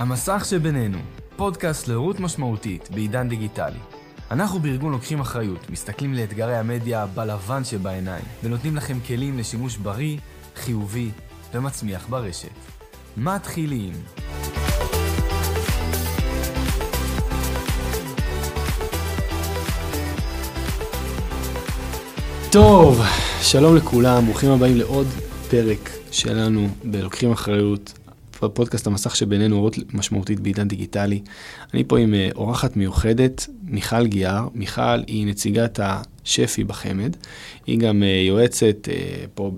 המסך שבינינו, פודקאסט להורות משמעותית בעידן דיגיטלי. אנחנו בארגון לוקחים אחריות, מסתכלים לאתגרי המדיה בלבן שבעיניים, ונותנים לכם כלים לשימוש בריא, חיובי ומצמיח ברשת. מתחילים. טוב, שלום לכולם, ברוכים הבאים לעוד פרק שלנו בלוקחים אחריות, בפודקאסט המסך שבינינו אורות משמעותית בעידן דיגיטלי. אני פה עם אה, אורחת מיוחדת, מיכל גיאר. מיכל היא נציגת השפי בחמד, היא גם אה, יועצת אה, פה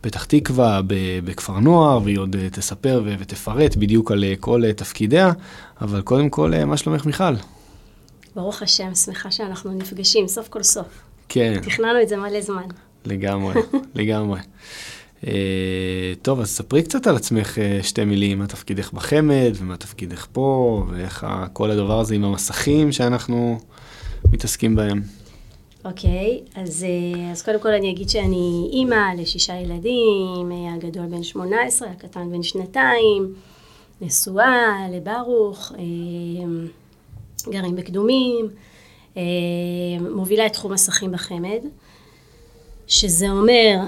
בפתח תקווה, בכפר נוער, והיא עוד תספר ותפרט בדיוק על כל תפקידיה, אבל קודם כל, מה שלומך מיכל? ברוך השם, שמחה שאנחנו נפגשים סוף כל סוף. כן. תכננו את זה מלא זמן. לגמרי, לגמרי. Uh, טוב, אז ספרי קצת על עצמך uh, שתי מילים, מה תפקידך בחמ"ד, ומה תפקידך פה, ואיך כל הדבר הזה עם המסכים שאנחנו מתעסקים בהם. אוקיי, okay, אז, uh, אז קודם כל אני אגיד שאני אימא לשישה ילדים, הגדול בן 18, הקטן בן שנתיים, נשואה לברוך, גרים בקדומים, מובילה את תחום מסכים בחמ"ד. שזה אומר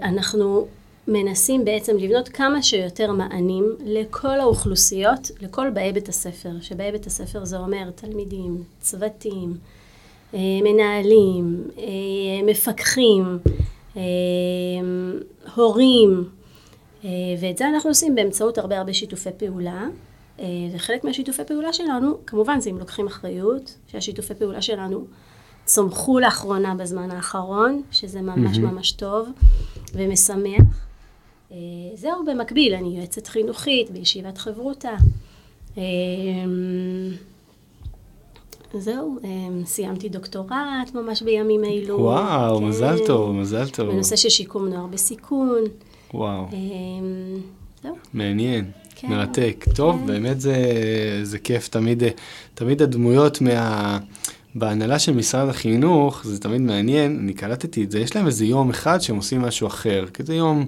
שאנחנו מנסים בעצם לבנות כמה שיותר מענים לכל האוכלוסיות, לכל באי בית הספר, שבאי בית הספר זה אומר תלמידים, צוותים, אה, מנהלים, אה, מפקחים, אה, הורים, ואת זה אנחנו עושים באמצעות הרבה הרבה שיתופי פעולה. וחלק מהשיתופי פעולה שלנו, כמובן זה אם לוקחים אחריות, שהשיתופי פעולה שלנו צמחו לאחרונה בזמן האחרון, שזה ממש mm-hmm. ממש טוב ומשמח. אה, זהו, במקביל, אני יועצת חינוכית בישיבת חברותה. אה, זהו, אה, סיימתי דוקטורט ממש בימים אלו. וואו, כן, מזל טוב, מזל טוב. בנושא של שיקום נוער בסיכון. וואו. זהו. מעניין. כן, מרתק. טוב, כן. באמת זה, זה כיף, תמיד, תמיד הדמויות מה... בהנהלה של משרד החינוך, זה תמיד מעניין, אני קלטתי את זה, יש להם איזה יום אחד שהם עושים משהו אחר, כזה יום,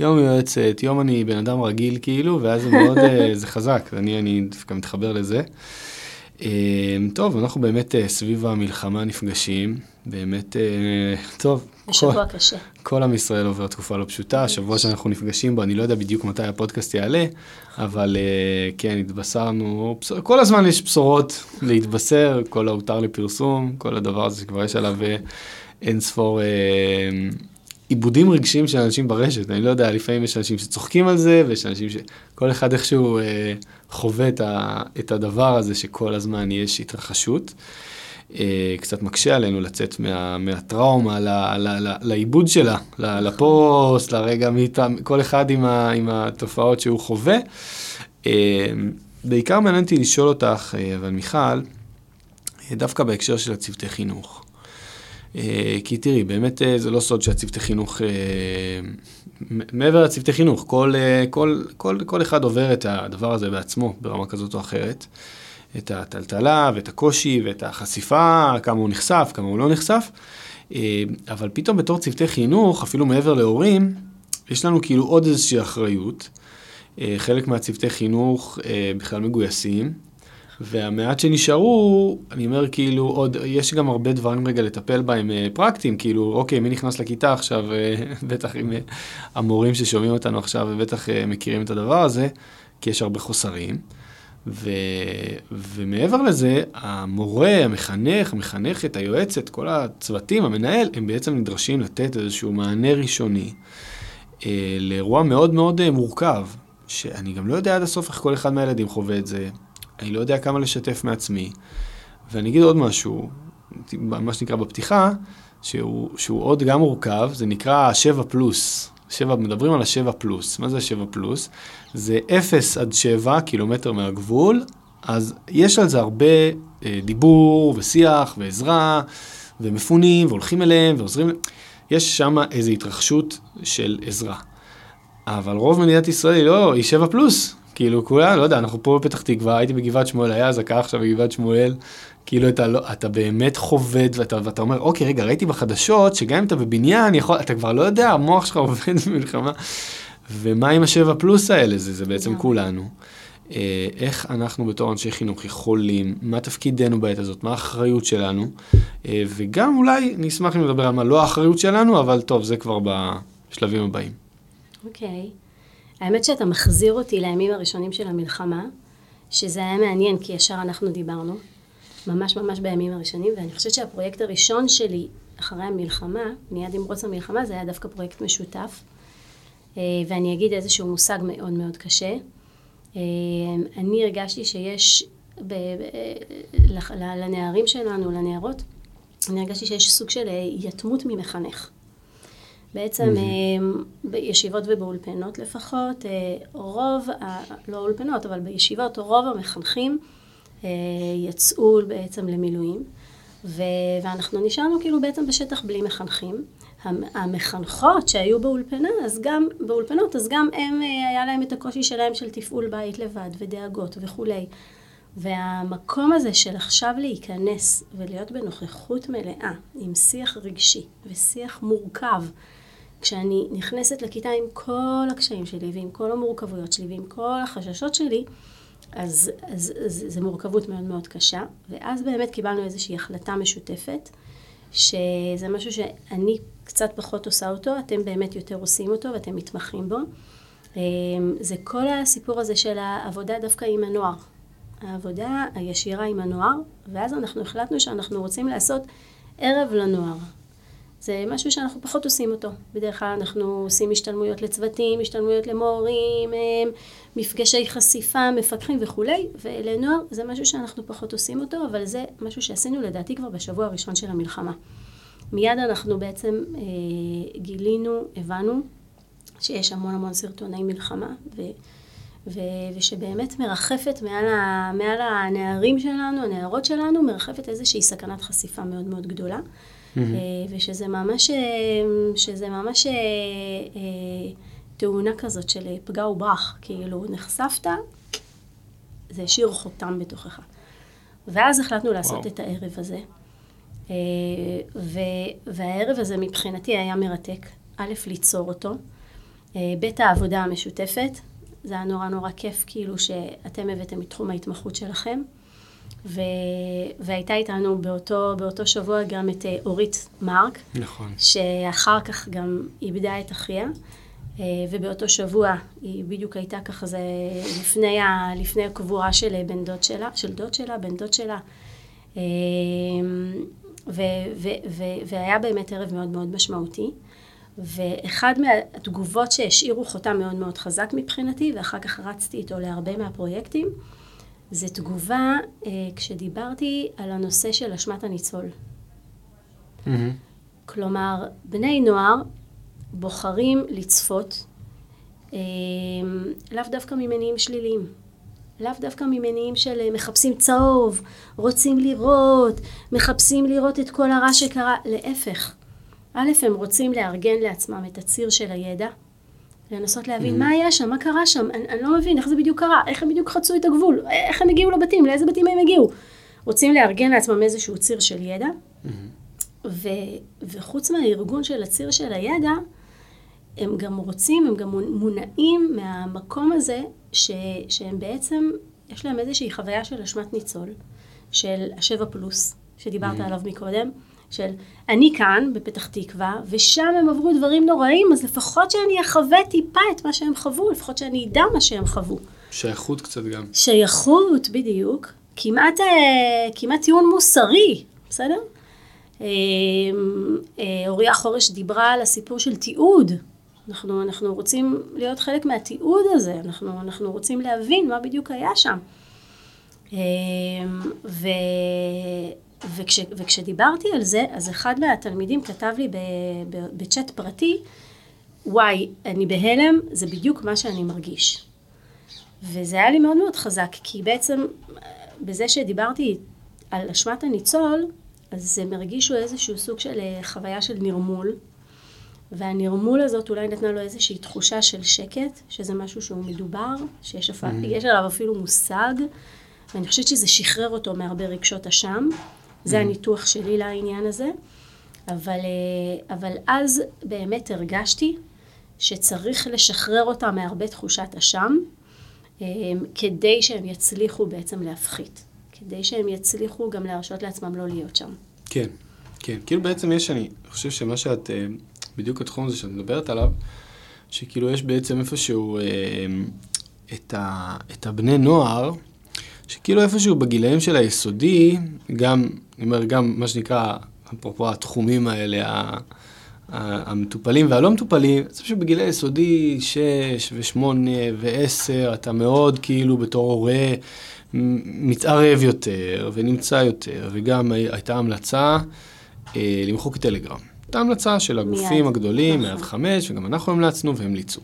יום יועצת, יום אני בן אדם רגיל כאילו, ואז זה מאוד, אה, זה חזק, אני, אני דווקא מתחבר לזה. אה, טוב, אנחנו באמת אה, סביב המלחמה נפגשים, באמת, טוב. כל, קשה. כל עם ישראל עובר תקופה לא פשוטה, השבוע שאנחנו נפגשים בו, אני לא יודע בדיוק מתי הפודקאסט יעלה, אבל כן, התבשרנו, כל הזמן יש בשורות להתבשר, כל ההותר לפרסום, כל הדבר הזה שכבר יש עליו אין ספור עיבודים רגשיים של אנשים ברשת, אני לא יודע, לפעמים יש אנשים שצוחקים על זה, ויש אנשים שכל אחד איכשהו אה, חווה את, ה, את הדבר הזה שכל הזמן יש התרחשות. אה, קצת מקשה עלינו לצאת מה, מהטראומה לעיבוד שלה, לפוסט, לרגע, כל אחד עם, ה, עם התופעות שהוא חווה. אה, בעיקר מעניין אותי לשאול אותך, אה, אבל מיכל, דווקא בהקשר של הצוותי חינוך. כי תראי, באמת זה לא סוד שהצוותי חינוך, מעבר לצוותי חינוך, כל, כל, כל, כל אחד עובר את הדבר הזה בעצמו ברמה כזאת או אחרת. את הטלטלה ואת הקושי ואת החשיפה, כמה הוא נחשף, כמה הוא לא נחשף. אבל פתאום בתור צוותי חינוך, אפילו מעבר להורים, יש לנו כאילו עוד איזושהי אחריות. חלק מהצוותי חינוך בכלל מגויסים. והמעט שנשארו, אני אומר כאילו עוד, יש גם הרבה דברים רגע לטפל בהם אה, פרקטיים, כאילו אוקיי, מי נכנס לכיתה עכשיו, אה, בטח עם אה, המורים ששומעים אותנו עכשיו, ובטח מכירים את הדבר הזה, כי יש הרבה חוסרים. ו... ומעבר לזה, המורה, המחנך, המחנכת, היועצת, כל הצוותים, המנהל, הם בעצם נדרשים לתת איזשהו מענה ראשוני אה, לאירוע מאוד מאוד מורכב, שאני גם לא יודע עד הסוף איך כל אחד מהילדים חווה את זה, אני לא יודע כמה לשתף מעצמי. ואני אגיד עוד משהו, מה שנקרא בפתיחה, שהוא, שהוא עוד גם מורכב, זה נקרא 7 פלוס. 7, מדברים על ה-7 פלוס. מה זה ה-7 פלוס? זה 0 עד 7 קילומטר מהגבול, אז יש על זה הרבה אה, דיבור ושיח ועזרה, ומפונים, והולכים אליהם ועוזרים. יש שם איזו התרחשות של עזרה. אבל רוב מדינת ישראל היא לא, היא 7 פלוס. כאילו כולה, לא יודע, אנחנו פה בפתח תקווה, הייתי בגבעת שמואל, היה אזעקה עכשיו בגבעת שמואל, כאילו אתה, לא, אתה באמת חובד ואתה, ואתה אומר, אוקיי, רגע, ראיתי בחדשות שגם אם אתה בבניין, יכול, אתה כבר לא יודע, המוח שלך עובד במלחמה. ומה עם השבע פלוס האלה? זה, זה בעצם לגמרי. כולנו. אה, איך אנחנו בתור אנשי חינוך יכולים, מה תפקידנו בעת הזאת, מה האחריות שלנו, אה, וגם אולי נשמח אם נדבר על מה לא האחריות שלנו, אבל טוב, זה כבר בשלבים הבאים. אוקיי. האמת שאתה מחזיר אותי לימים הראשונים של המלחמה, שזה היה מעניין, כי ישר אנחנו דיברנו, ממש ממש בימים הראשונים, ואני חושבת שהפרויקט הראשון שלי אחרי המלחמה, מיד עם פרוץ המלחמה, זה היה דווקא פרויקט משותף. אה, ואני אגיד איזשהו מושג מאוד מאוד קשה. אה, אני הרגשתי שיש ב, לנערים שלנו, לנערות, אני הרגשתי שיש סוג של אה, יתמות ממחנך. בעצם אה, בישיבות ובאולפנות לפחות, רוב, לא אולפנות, אבל בישיבות רוב המחנכים יצאו בעצם למילואים, ו- ואנחנו נשארנו כאילו בעצם בשטח בלי מחנכים. המ- המחנכות שהיו באולפנה, אז גם, באולפנות, אז גם הם, אה, היה להם את הקושי שלהם של תפעול בית לבד ודאגות וכולי. והמקום הזה של עכשיו להיכנס ולהיות בנוכחות מלאה עם שיח רגשי ושיח מורכב, כשאני נכנסת לכיתה עם כל הקשיים שלי ועם כל המורכבויות שלי ועם כל החששות שלי, אז, אז, אז זו מורכבות מאוד מאוד קשה, ואז באמת קיבלנו איזושהי החלטה משותפת, שזה משהו שאני קצת פחות עושה אותו, אתם באמת יותר עושים אותו ואתם מתמחים בו. אמ, זה כל הסיפור הזה של העבודה דווקא עם הנוער. העבודה הישירה עם הנוער, ואז אנחנו החלטנו שאנחנו רוצים לעשות ערב לנוער. זה משהו שאנחנו פחות עושים אותו. בדרך כלל אנחנו עושים השתלמויות לצוותים, השתלמויות למורים, אמ, מפגשי חשיפה, מפקחים וכולי, ולנוער זה משהו שאנחנו פחות עושים אותו, אבל זה משהו שעשינו לדעתי כבר בשבוע הראשון של המלחמה. מיד אנחנו בעצם אה, גילינו, הבנו, שיש המון המון סרטוני מלחמה, ו, ו, ושבאמת מרחפת מעל, ה, מעל הנערים שלנו, הנערות שלנו, מרחפת איזושהי סכנת חשיפה מאוד מאוד גדולה. אה, ושזה ממש, אה, שזה ממש אה, תאונה כזאת של פגע וברח, כאילו נחשפת, זה השאיר חותם בתוכך. ואז החלטנו לעשות וואו. את הערב הזה. אה, ו, והערב הזה מבחינתי היה מרתק. א', ליצור אותו. אה, ב', העבודה המשותפת. זה היה נורא נורא כיף, כאילו, שאתם הבאתם מתחום ההתמחות שלכם. ו... והייתה איתנו באותו, באותו שבוע גם את אה, אורית מרק, נכון. שאחר כך גם איבדה את אחיה, אה, ובאותו שבוע היא בדיוק הייתה ככה, זה לפני, ה, לפני הקבורה של אה, בן דוד שלה, של דוד שלה, בן דוד שלה. אה, ו, ו, ו, והיה באמת ערב מאוד מאוד משמעותי. ואחד מהתגובות שהשאירו חותם מאוד מאוד חזק מבחינתי, ואחר כך רצתי איתו להרבה מהפרויקטים, זה תגובה אה, כשדיברתי על הנושא של אשמת הניצול. מהמם. כלומר, בני נוער בוחרים לצפות אה, לאו דווקא ממניעים שליליים. לאו דווקא ממניעים של אה, מחפשים צהוב, רוצים לראות, מחפשים לראות את כל הרע שקרה, להפך. א', הם רוצים לארגן לעצמם את הציר של הידע, לנסות להבין מה היה שם, מה קרה שם, אני, אני לא מבין איך זה בדיוק קרה, איך הם בדיוק חצו את הגבול, איך הם הגיעו לבתים, לאיזה בתים הם הגיעו. רוצים לארגן לעצמם איזשהו ציר של ידע, ו, וחוץ מהארגון של הציר של הידע, הם גם רוצים, הם גם מונעים מהמקום הזה, ש, שהם בעצם, יש להם איזושהי חוויה של אשמת ניצול, של השבע פלוס, שדיברת עליו מקודם, של אני כאן, בפתח תקווה, ושם הם עברו דברים נוראים, אז לפחות שאני אחווה טיפה את מה שהם חוו, לפחות שאני אדע מה שהם חוו. שייכות קצת גם. שייכות, בדיוק. כמעט, אה, כמעט טיעון מוסרי, בסדר? אה, אה, אוריה חורש דיברה על הסיפור של תיעוד. אנחנו, אנחנו רוצים להיות חלק מהתיעוד הזה, אנחנו, אנחנו רוצים להבין מה בדיוק היה שם. אה, ו, וכש, וכשדיברתי על זה, אז אחד מהתלמידים כתב לי בצ'אט פרטי, וואי, אני בהלם, זה בדיוק מה שאני מרגיש. וזה היה לי מאוד מאוד חזק, כי בעצם בזה שדיברתי על אשמת הניצול, אז הם הרגישו איזשהו סוג של אה, חוויה של נרמול, והנרמול הזאת אולי נתנה לו איזושהי תחושה של שקט, שזה משהו שהוא מדובר, שיש אפ... יש עליו אפילו מושג, ואני חושבת שזה שחרר אותו מהרבה רגשות אשם. זה הניתוח שלי לעניין הזה. אבל, אה, אבל אז באמת הרגשתי שצריך לשחרר אותם מהרבה תחושת אשם, אה, כדי שהם יצליחו בעצם להפחית. כדי שהם יצליחו גם להרשות לעצמם לא להיות שם. כן, כן. כאילו בעצם יש, אני חושב שמה שאת, אה, בדיוק התחום הזה שאת מדברת עליו, שכאילו יש בעצם איפשהו אה, את, ה, את הבני נוער, שכאילו איפשהו בגילאים של היסודי, גם, אני אומר, גם מה שנקרא, אפרופו התחומים האלה, המטופלים והלא מטופלים, אני חושב שבגילי יסודי 6 ו-8 ו-10, אתה מאוד כאילו בתור הורה מתערב יותר ונמצא יותר, וגם הייתה המלצה אה, למחוק טלגרם. הייתה המלצה של הגופים מיד. הגדולים, 105, נכון. וגם אנחנו המלצנו והמליצו.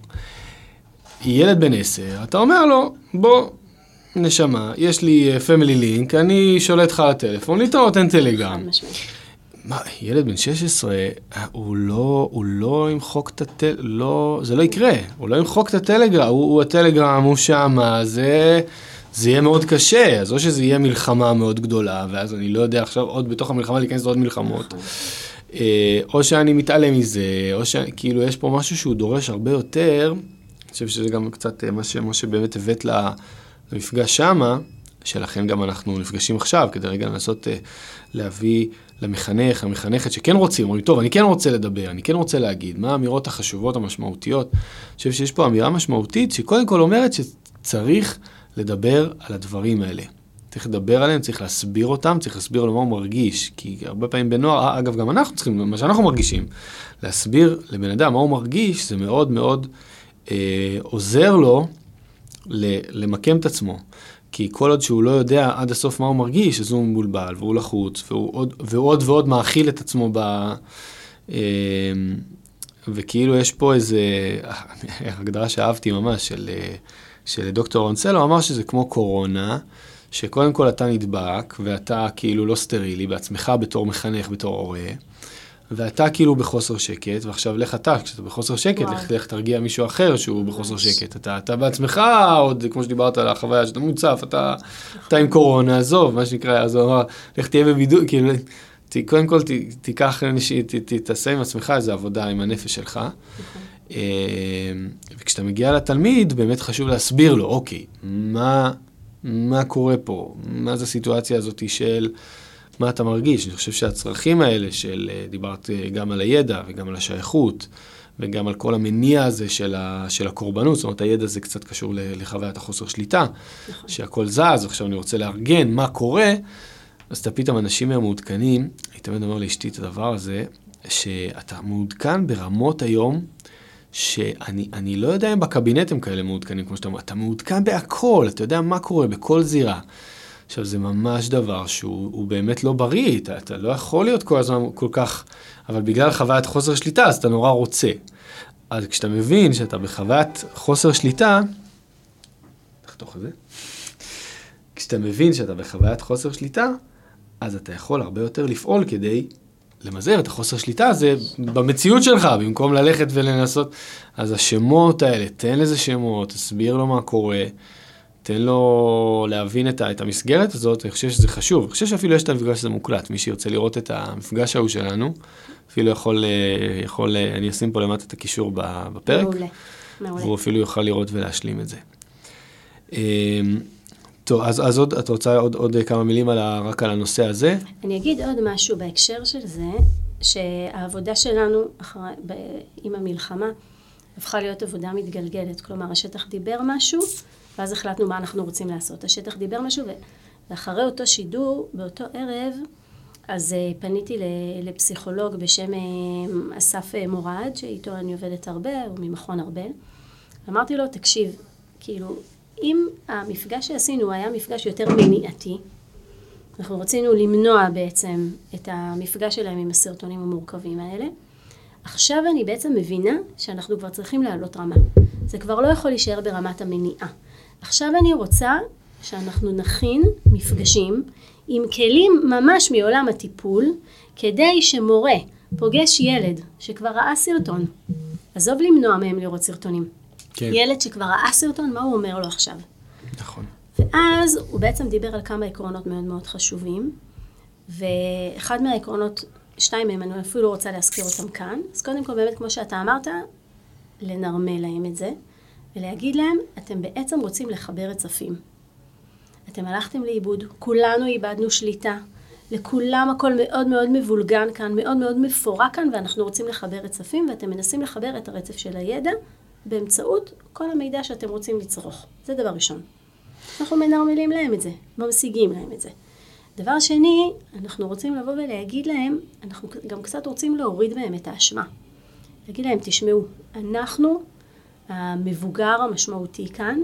ילד בן 10, אתה אומר לו, בוא, נשמה, יש לי פמילי לינק, אני שולט לך על הטלפון, להתראות אין טלגרם. מה, ילד בן 16, הוא לא, הוא לא ימחוק את הטל... לא, זה לא יקרה, הוא לא ימחוק את הטלגרם, הוא, הוא הטלגרם, הוא שמה, זה... זה יהיה מאוד קשה, אז או שזה יהיה מלחמה מאוד גדולה, ואז אני לא יודע עכשיו עוד בתוך המלחמה להיכנס לעוד מלחמות, אה, או שאני מתעלם מזה, או שכאילו יש פה משהו שהוא דורש הרבה יותר, אני חושב שזה גם קצת אה, מה, ש, מה שבאמת הבאת למפגש שמה, שלכן גם אנחנו נפגשים עכשיו, כדי רגע לנסות אה, להביא למחנך, למחנכת שכן רוצים, אומרים, טוב, אני כן רוצה לדבר, אני כן רוצה להגיד, מה האמירות החשובות, המשמעותיות. אני חושב שיש פה אמירה משמעותית שקודם כל אומרת שצריך לדבר על הדברים האלה. צריך לדבר עליהם, צריך להסביר אותם, צריך להסביר לו מה הוא מרגיש. כי הרבה פעמים בנוער, אגב, גם אנחנו צריכים, מה שאנחנו מרגישים, להסביר לבן אדם מה הוא מרגיש, זה מאוד מאוד אה, עוזר לו למקם את עצמו. כי כל עוד שהוא לא יודע עד הסוף מה הוא מרגיש, אז הוא מבולבל, והוא לחוץ, והוא עוד, והוא עוד ועוד מאכיל את עצמו ב... אה, וכאילו יש פה איזה הגדרה שאהבתי ממש של, אה, של דוקטור אונסלו, אמר שזה כמו קורונה, שקודם כל אתה נדבק, ואתה כאילו לא סטרילי בעצמך בתור מחנך, בתור הורה. ואתה כאילו בחוסר שקט, ועכשיו לך אתה, כשאתה בחוסר שקט, לך, לך תרגיע מישהו אחר שהוא בחוסר שקט. אתה, אתה בעצמך, עוד כמו שדיברת על החוויה שאתה מוצף, אתה, אתה עם קורונה, עזוב, מה שנקרא, עזוב, לך תהיה בבידוד, כאילו, ת, קודם כל ת, תיקח, ת, ת, תעשה עם עצמך איזו עבודה עם הנפש שלך. אה, וכשאתה מגיע לתלמיד, באמת חשוב להסביר לו, אוקיי, מה, מה קורה פה? מה זה הסיטואציה הזאת של... מה אתה מרגיש. אני חושב שהצרכים האלה של, אה, דיברת אה, גם על הידע וגם על השייכות, וגם על כל המניע הזה של, ה, של הקורבנות, זאת אומרת, הידע הזה קצת קשור לחוויית החוסר שליטה, נכון. שהכל זז, עכשיו אני רוצה לארגן מה קורה, אז אתה פתאום, אנשים היום מעודכנים, אני תמיד אומר לאשתי את הדבר הזה, שאתה מעודכן ברמות היום, שאני לא יודע אם בקבינט הם כאלה מעודכנים, כמו שאתה אומר, אתה מעודכן בהכל, אתה יודע מה קורה בכל זירה. עכשיו, זה ממש דבר שהוא באמת לא בריא, אתה, אתה לא יכול להיות כל הזמן כל כך, אבל בגלל חוויית חוסר שליטה, אז אתה נורא רוצה. אז כשאתה מבין שאתה בחוויית חוסר שליטה, תחתוך את זה. כשאתה מבין שאתה בחוויית חוסר שליטה, אז אתה יכול הרבה יותר לפעול כדי למזער את החוסר שליטה הזה במציאות שלך, במקום ללכת ולנסות. אז השמות האלה, תן לזה שמות, תסביר לו מה קורה. תן לו להבין את, את המסגרת הזאת, אני חושב שזה חשוב. אני חושב שאפילו יש את המפגש הזה מוקלט, מי שירצה לראות את המפגש ההוא שלנו, אפילו יכול, אה, יכול, אה, אני אשים פה למטה את הקישור בפרק, מעולה, מעולה. והוא אפילו יוכל לראות ולהשלים את זה. טוב, אז, אז עוד, את רוצה עוד, עוד כמה מילים על ה, רק על הנושא הזה? אני אגיד עוד משהו בהקשר של זה, שהעבודה שלנו אחרי, ב, עם המלחמה הפכה להיות עבודה מתגלגלת. כלומר, השטח דיבר משהו, ואז החלטנו מה אנחנו רוצים לעשות. השטח דיבר משהו, ואחרי אותו שידור, באותו ערב, אז uh, פניתי לפסיכולוג בשם uh, אסף uh, מורד, שאיתו אני עובדת הרבה, הוא ממכון ארבל. אמרתי לו, תקשיב, כאילו, אם המפגש שעשינו היה מפגש יותר מניעתי, אנחנו רצינו למנוע בעצם את המפגש שלהם עם הסרטונים המורכבים האלה, עכשיו אני בעצם מבינה שאנחנו כבר צריכים לעלות רמה. זה כבר לא יכול להישאר ברמת המניעה. עכשיו אני רוצה שאנחנו נכין מפגשים עם כלים ממש מעולם הטיפול, כדי שמורה פוגש ילד שכבר ראה סרטון, עזוב למנוע מהם לראות סרטונים. כן. ילד שכבר ראה סרטון, מה הוא אומר לו עכשיו? נכון. ואז הוא בעצם דיבר על כמה עקרונות מאוד מאוד חשובים, ואחד מהעקרונות, שתיים מהם, אני אפילו לא רוצה להזכיר אותם כאן, אז קודם כל באמת, כמו שאתה אמרת, לנרמל להם את זה, ולהגיד להם, אתם בעצם רוצים לחבר רצפים. אתם הלכתם לאיבוד, כולנו איבדנו שליטה, לכולם הכל מאוד מאוד מבולגן כאן, מאוד מאוד מפורק כאן, ואנחנו רוצים לחבר רצפים, ואתם מנסים לחבר את הרצף של הידע באמצעות כל המידע שאתם רוצים לצרוך. זה דבר ראשון. אנחנו מנרמלים להם את זה, ממשיגים להם את זה. דבר שני, אנחנו רוצים לבוא ולהגיד להם, אנחנו גם קצת רוצים להוריד מהם את האשמה. להגיד להם, תשמעו, אנחנו המבוגר המשמעותי כאן,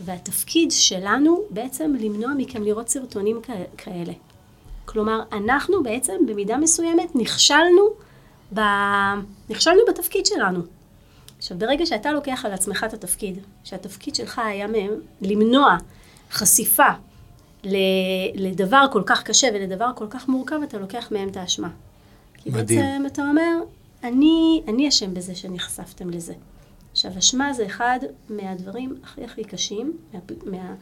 והתפקיד שלנו בעצם למנוע מכם לראות סרטונים כאלה. כלומר, אנחנו בעצם במידה מסוימת נכשלנו, ב... נכשלנו בתפקיד שלנו. עכשיו, ברגע שאתה לוקח על עצמך את התפקיד, שהתפקיד שלך היה מהם למנוע חשיפה לדבר כל כך קשה ולדבר כל כך מורכב, אתה לוקח מהם את האשמה. כי מדהים. בעצם אתה אומר, אני, אני אשם בזה שנחשפתם לזה. עכשיו, אשמה זה אחד מהדברים הכי הכי קשים מה, מה,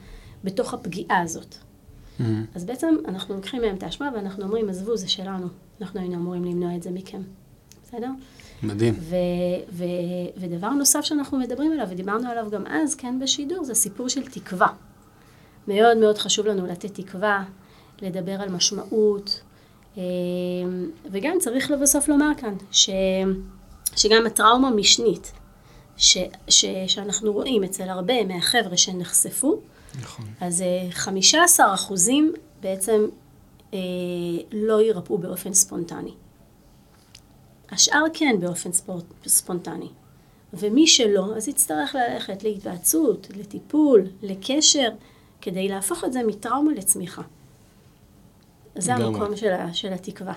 בתוך הפגיעה הזאת. Mm-hmm. אז בעצם אנחנו לוקחים מהם את האשמה ואנחנו אומרים, עזבו, זה שלנו. אנחנו היינו אמורים למנוע את זה מכם. בסדר? מדהים. ו- ו- ודבר נוסף שאנחנו מדברים עליו, ודיברנו עליו גם אז, כן, בשידור, זה סיפור של תקווה. מאוד מאוד חשוב לנו לתת תקווה, לדבר על משמעות, אה, וגם צריך לבסוף לומר כאן, ש- שגם הטראומה משנית, ש- ש- שאנחנו רואים אצל הרבה מהחבר'ה שנחשפו, נכון. אז 15 אה, אחוזים בעצם אה, לא יירפאו באופן ספונטני. השאר כן באופן ספורט, ספונטני. ומי שלא, אז יצטרך ללכת להתבעצות, לטיפול, לקשר, כדי להפוך את זה מטראומה לצמיחה. זה המקום של, של התקווה.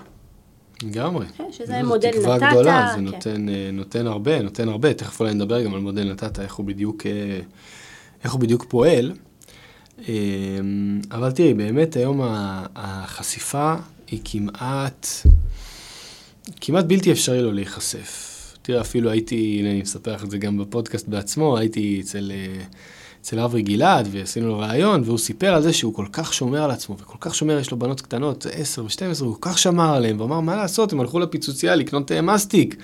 לגמרי. כן, שזה מודל נתת. תקווה גדולה, זה כן. נותן, אה, נותן הרבה, נותן הרבה. תכף אולי נדבר גם על מודל נתת, איך הוא בדיוק, אה, איך הוא בדיוק פועל. אה, אבל תראי, באמת היום החשיפה היא כמעט, כמעט בלתי אפשרי לו להיחשף. תראה, אפילו הייתי, הנה אני מספר לך את זה גם בפודקאסט בעצמו, הייתי אצל... אצל אברי גלעד, ועשינו לו ראיון, והוא סיפר על זה שהוא כל כך שומר על עצמו, וכל כך שומר, יש לו בנות קטנות, 10 ו-12, הוא כל כך שמר עליהן, ואמר, מה לעשות, הם הלכו לפיצוצייה לקנות אה, מסטיק.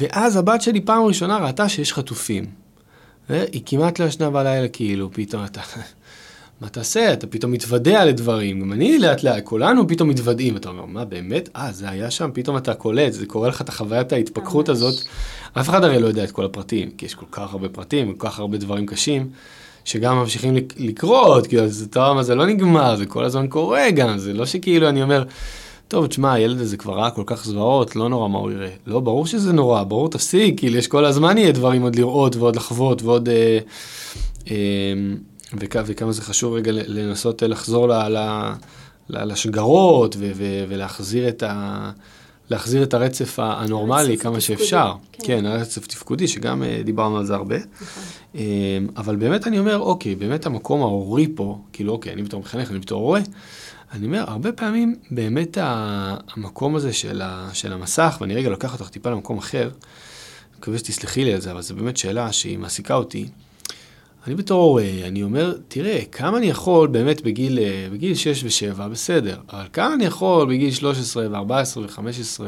ואז הבת שלי פעם ראשונה ראתה שיש חטופים. והיא כמעט לא ישנה בלילה, כאילו, פתאום אתה... מה תעשה? אתה פתאום מתוודע לדברים. גם אני לאט לאט, כולנו פתאום מתוודעים. אתה אומר, מה באמת? אה, זה היה שם? פתאום אתה קולט, זה קורה לך את החוויית ההתפכחות הזאת. אף אחד הרי לא יודע את כל הפרטים, כי יש כל כך הרבה פרטים, כל כך הרבה דברים קשים, שגם ממשיכים לקרות, כאילו, זה טראומה, זה לא נגמר, זה כל הזמן קורה גם, זה לא שכאילו אני אומר, טוב, תשמע, הילד הזה כבר ראה כל כך זוועות, לא נורא מה הוא יראה. לא, ברור שזה נורא, ברור, תפסיק, כאילו, יש כל הזמן יהיה דברים עוד לראות ועוד לחוות ועוד... אה, אה, וכ, וכמה זה חשוב רגע לנסות לחזור ל, ל, ל, לשגרות ו, ו, ולהחזיר את, ה, להחזיר את הרצף הנורמלי הרצף כמה תפקודי, שאפשר. כן. כן, הרצף תפקודי, שגם uh, דיברנו על זה הרבה. נכון. Um, אבל באמת אני אומר, אוקיי, באמת המקום ההורי פה, כאילו, אוקיי, אני בתור מחנך, אני בתור הורה, אני אומר, הרבה פעמים באמת המקום הזה של, ה, של המסך, ואני רגע לוקח אותך טיפה למקום אחר, אני מקווה שתסלחי לי על זה, אבל זו באמת שאלה שהיא מעסיקה אותי. אני בתור הורה, אני אומר, תראה, כמה אני יכול באמת בגיל, אה, בגיל 6 ו-7, בסדר, אבל כמה אני יכול בגיל 13 ו-14 ו-15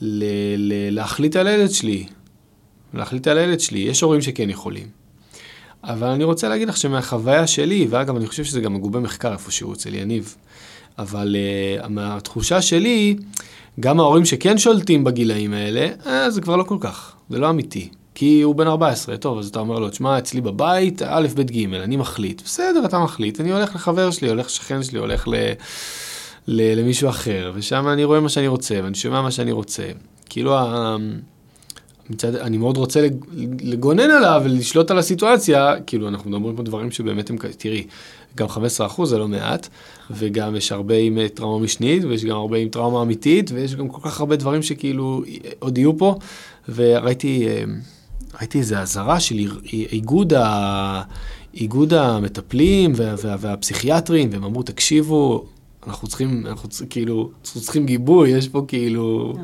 ל- ל- להחליט על הילד שלי? להחליט על הילד שלי, יש הורים שכן יכולים. אבל אני רוצה להגיד לך שמהחוויה שלי, ואגב, אני חושב שזה גם מגובה מחקר איפשהו אצל יניב, אבל uh, מהתחושה שלי, גם ההורים שכן שולטים בגילאים האלה, uh, זה כבר לא כל כך, זה לא אמיתי. כי הוא בן 14, טוב, אז אתה אומר לו, תשמע, אצלי בבית, א', ב', ג', אני מחליט. בסדר, אתה מחליט, אני הולך לחבר שלי, הולך לשכן שלי, הולך ל... ל... למישהו אחר, ושם אני רואה מה שאני רוצה, ואני שומע מה שאני רוצה. כאילו, ה... מצד, אני מאוד רוצה לגונן עליו ולשלוט על הסיטואציה, כאילו, אנחנו מדברים פה דברים שבאמת הם, תראי, גם 15% זה לא מעט, וגם יש הרבה עם אה, טראומה משנית, ויש גם הרבה עם טראומה אמיתית, ויש גם כל כך הרבה דברים שכאילו עוד יהיו פה, וראיתי... ראיתי איזו אזהרה של איגוד, ה... איגוד המטפלים וה... וה... והפסיכיאטרים, והם אמרו, תקשיבו, אנחנו צריכים, אנחנו צריכים, כאילו, אנחנו צריכים גיבוי, יש פה כאילו...